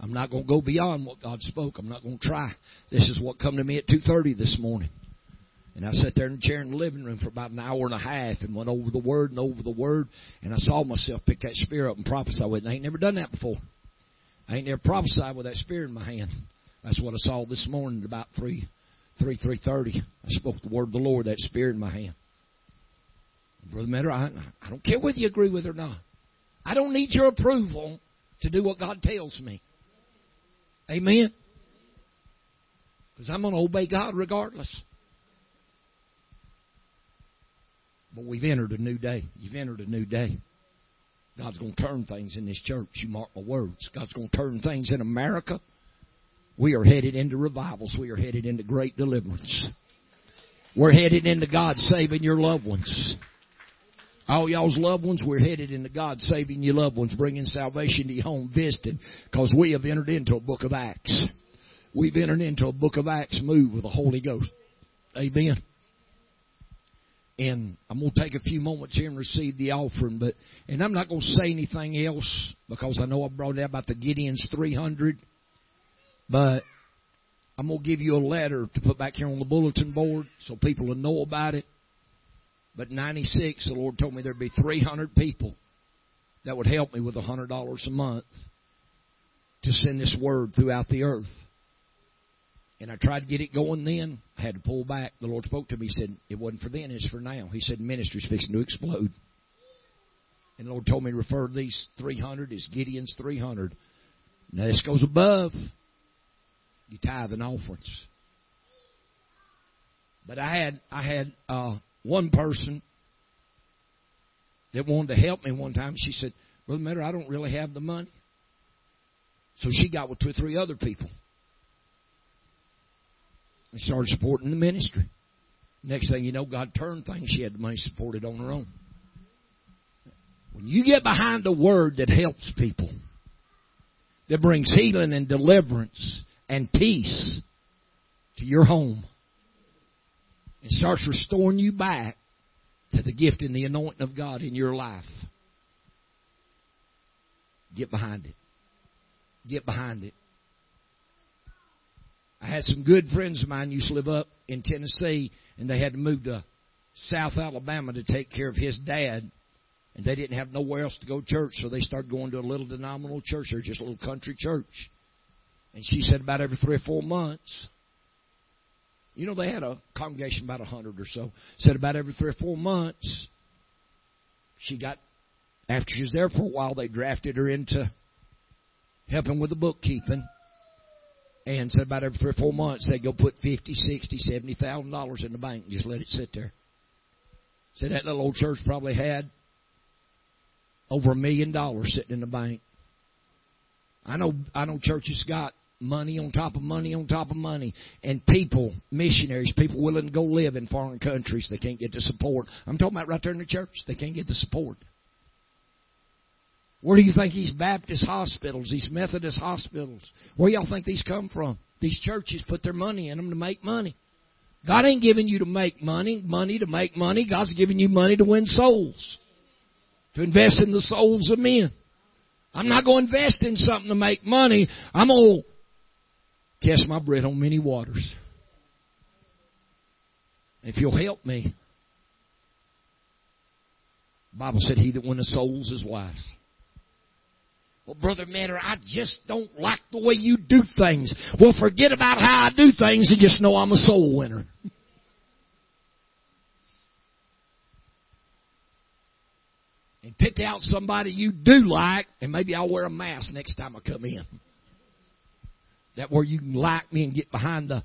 A: I'm not going to go beyond what God spoke. I'm not going to try. This is what come to me at 2:30 this morning. And I sat there in the chair in the living room for about an hour and a half and went over the word and over the word. And I saw myself pick that spear up and prophesy with it. And I ain't never done that before. I ain't never prophesied with that spear in my hand. That's what I saw this morning at about three, three, three thirty. I spoke the word of the Lord, that spear in my hand. Brother Matter, I, I don't care whether you agree with it or not. I don't need your approval to do what God tells me. Amen. Because I'm going to obey God regardless. But we've entered a new day. You've entered a new day. God's going to turn things in this church. You mark my words. God's going to turn things in America. We are headed into revivals. We are headed into great deliverance. We're headed into God saving your loved ones. All y'all's loved ones, we're headed into God saving your loved ones, bringing salvation to your home, visiting, because we have entered into a book of Acts. We've entered into a book of Acts move with the Holy Ghost. Amen. And I'm going to take a few moments here and receive the offering, but and I'm not going to say anything else because I know I brought out about the Gideon's 300, but I'm going to give you a letter to put back here on the bulletin board so people will know about it. But 96, the Lord told me there'd be 300 people that would help me with $100 a month to send this word throughout the earth. And I tried to get it going then. I had to pull back. The Lord spoke to me. He said, It wasn't for then, it's for now. He said, Ministry's fixing to explode. And the Lord told me to refer to these 300 as Gideon's 300. Now this goes above your tithe and offerings. But I had I had uh, one person that wanted to help me one time. She said, Brother Matter, I don't really have the money. So she got with two or three other people and started supporting the ministry. Next thing you know, God turned things. She had the money supported on her own. When you get behind a word that helps people, that brings healing and deliverance and peace to your home, and starts restoring you back to the gift and the anointing of God in your life, get behind it. Get behind it. I had some good friends of mine used to live up in Tennessee, and they had to move to South Alabama to take care of his dad. And they didn't have nowhere else to go to church, so they started going to a little denominational church or just a little country church. And she said about every three or four months, you know, they had a congregation about a hundred or so. Said about every three or four months, she got, after she was there for a while, they drafted her into helping with the bookkeeping. And said about every three or four months, they'd go put fifty, sixty, seventy thousand dollars in the bank and just let it sit there. Said that little old church probably had over a million dollars sitting in the bank. I know I know churches got money on top of money on top of money. And people, missionaries, people willing to go live in foreign countries, they can't get the support. I'm talking about right there in the church. They can't get the support. Where do you think these Baptist hospitals, these Methodist hospitals, where y'all think these come from? These churches put their money in them to make money. God ain't giving you to make money, money to make money. God's giving you money to win souls, to invest in the souls of men. I'm not going to invest in something to make money. I'm going to cast my bread on many waters. If you'll help me, the Bible said, He that winneth souls is wise. Well, Brother Matter, I just don't like the way you do things. Well, forget about how I do things and just know I'm a soul winner. and pick out somebody you do like, and maybe I'll wear a mask next time I come in. That where you can like me and get behind the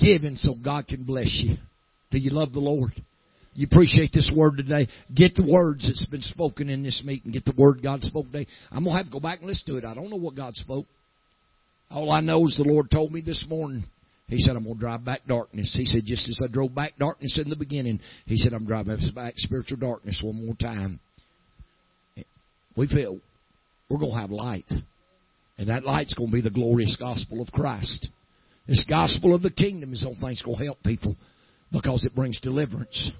A: giving so God can bless you. Do you love the Lord? You appreciate this word today. Get the words that's been spoken in this meeting. Get the word God spoke today. I'm going to have to go back and listen to it. I don't know what God spoke. All I know is the Lord told me this morning. He said, I'm going to drive back darkness. He said, just as I drove back darkness in the beginning, He said, I'm driving back spiritual darkness one more time. We feel we're going to have light. And that light's going to be the glorious gospel of Christ. This gospel of the kingdom is the only thing that's going to help people because it brings deliverance.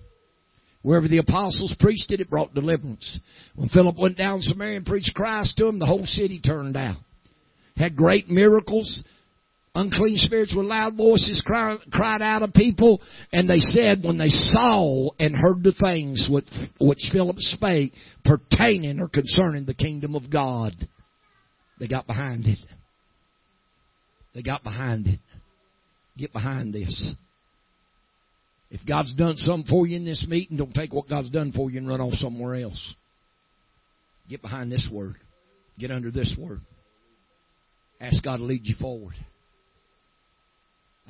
A: Wherever the apostles preached it, it brought deliverance. When Philip went down Samaria and preached Christ to them, the whole city turned out. had great miracles. Unclean spirits with loud voices cried out of people, and they said when they saw and heard the things which Philip spake pertaining or concerning the kingdom of God, they got behind it. They got behind it. Get behind this. If God's done something for you in this meeting, don't take what God's done for you and run off somewhere else. Get behind this word. Get under this word. Ask God to lead you forward.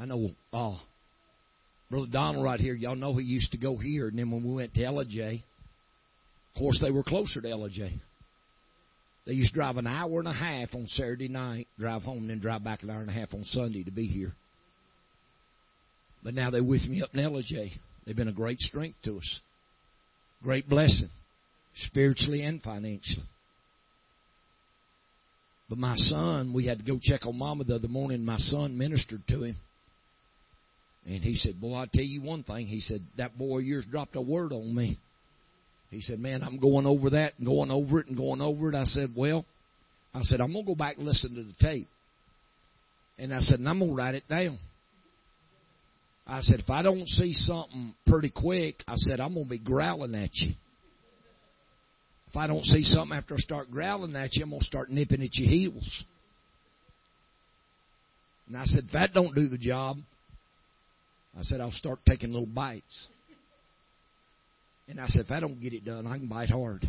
A: I know, uh, Brother Donald right here, y'all know he used to go here, and then when we went to LJ, of course they were closer to LJ. They used to drive an hour and a half on Saturday night, drive home, and then drive back an hour and a half on Sunday to be here. But now they're with me up in LJ. They've been a great strength to us. Great blessing, spiritually and financially. But my son, we had to go check on Mama the other morning. My son ministered to him. And he said, Boy, i tell you one thing. He said, That boy yours dropped a word on me. He said, Man, I'm going over that and going over it and going over it. I said, Well, I said, I'm going to go back and listen to the tape. And I said, And I'm going to write it down. I said, If I don't see something pretty quick, I said, I'm going to be growling at you. If I don't see something after I start growling at you, I'm going to start nipping at your heels. And I said, If that don't do the job, I said, I'll start taking little bites. And I said, if I don't get it done, I can bite hard.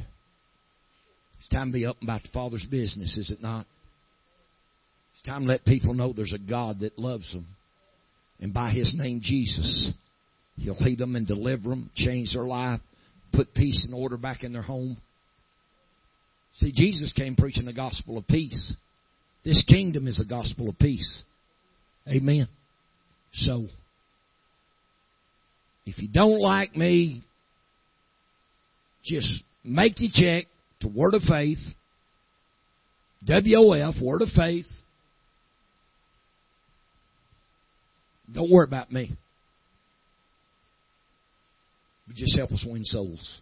A: It's time to be up about the Father's business, is it not? It's time to let people know there's a God that loves them. And by His name, Jesus, He'll heal them and deliver them, change their life, put peace and order back in their home. See, Jesus came preaching the gospel of peace. This kingdom is a gospel of peace. Amen. So, if you don't like me, just make your check to Word of Faith, WOF, Word of Faith. Don't worry about me. But just help us win souls.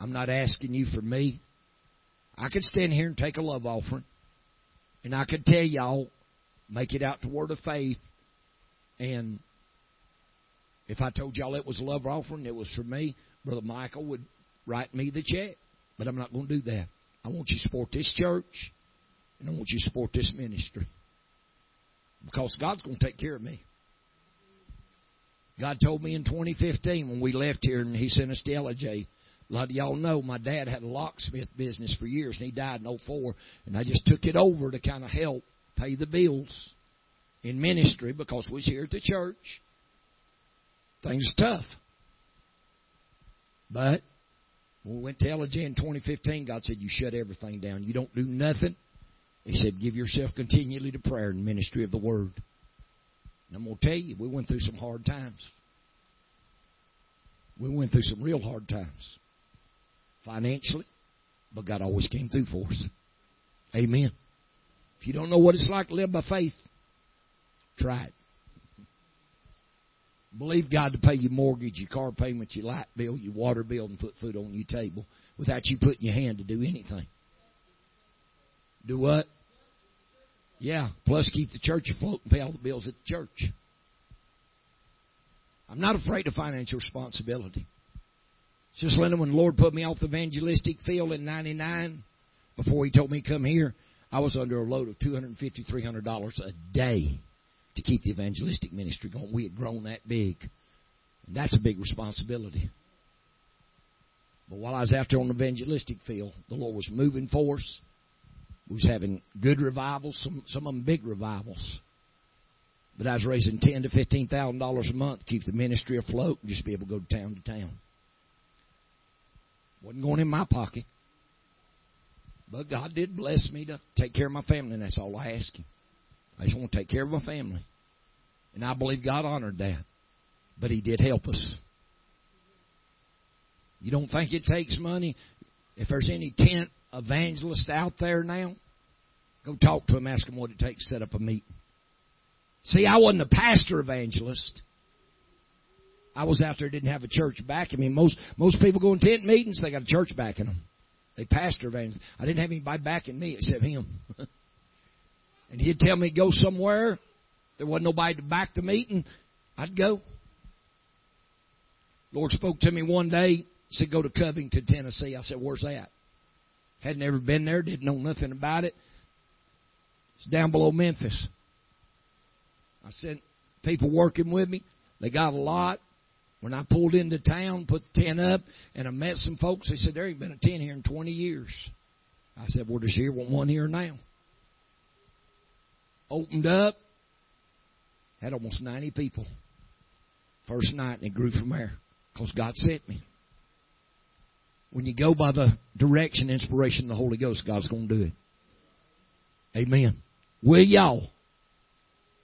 A: I'm not asking you for me. I could stand here and take a love offering, and I could tell y'all, make it out to Word of Faith, and if I told y'all it was a love offering, it was for me, Brother Michael would write me the check. But I'm not going to do that. I want you to support this church, and I want you to support this ministry. Because God's going to take care of me. God told me in 2015 when we left here and He sent us to LJ. A lot of y'all know my dad had a locksmith business for years and he died in 04. And I just took it over to kind of help pay the bills in ministry because we was here at the church. Things tough. But when we went to LJ in 2015, God said, You shut everything down. You don't do nothing. He said, Give yourself continually to prayer and ministry of the word. And I'm going to tell you, we went through some hard times. We went through some real hard times financially, but God always came through for us. Amen. If you don't know what it's like to live by faith, try it. Believe God to pay your mortgage, your car payment, your light bill, your water bill, and put food on your table without you putting your hand to do anything. Do what? Yeah, plus keep the church afloat and pay all the bills at the church. I'm not afraid of financial responsibility. Sister Linda, when the Lord put me off the evangelistic field in 99, before He told me to come here, I was under a load of $250, $300 a day to keep the evangelistic ministry going. We had grown that big. And that's a big responsibility. But while I was out there on the evangelistic field, the Lord was moving for us. We was having good revivals, some some of them big revivals. But I was raising ten to fifteen thousand dollars a month to keep the ministry afloat and just be able to go to town to town. wasn't going in my pocket. But God did bless me to take care of my family, and that's all I ask Him. I just want to take care of my family. And I believe God honored that. But He did help us. You don't think it takes money? If there's any tent evangelist out there now, go talk to him, ask him what it takes to set up a meeting. See, I wasn't a pastor evangelist. I was out there, didn't have a church backing me. Most most people go in tent meetings, they got a church backing them. They pastor evangelists. I didn't have anybody backing me except him. and he'd tell me to go somewhere, there wasn't nobody to back the meeting, I'd go. Lord spoke to me one day, said, Go to Covington, Tennessee. I said, Where's that? Had never been there, didn't know nothing about it. It's down below Memphis. I sent people working with me. They got a lot. When I pulled into town, put the tent up, and I met some folks, they said, There ain't been a tent here in 20 years. I said, Well, does here want one here now? Opened up, had almost 90 people. First night, and it grew from there because God sent me. When you go by the direction, inspiration of the Holy Ghost, God's going to do it. Amen. Will y'all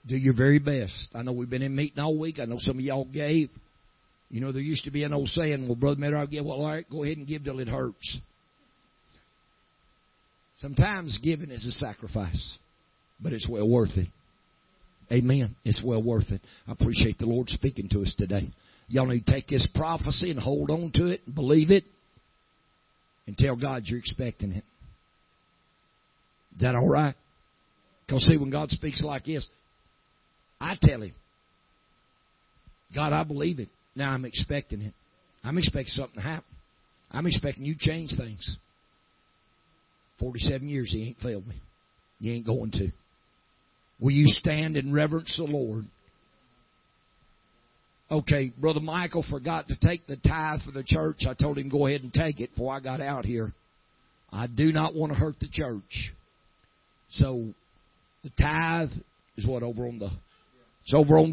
A: do your very best? I know we've been in meeting all week. I know some of y'all gave. You know, there used to be an old saying, well, Brother Matter, I'll give. Well, all right, go ahead and give till it hurts. Sometimes giving is a sacrifice, but it's well worth it. Amen. It's well worth it. I appreciate the Lord speaking to us today. Y'all need to take this prophecy and hold on to it and believe it and tell God you're expecting it. Is that all right? Because, see, when God speaks like this, I tell Him, God, I believe it. Now I'm expecting it. I'm expecting something to happen. I'm expecting you change things. 47 years, He ain't failed me. You ain't going to. Will you stand and reverence the Lord? Okay, Brother Michael forgot to take the tithe for the church. I told him go ahead and take it before I got out here. I do not want to hurt the church. So the tithe is what over on the it's over on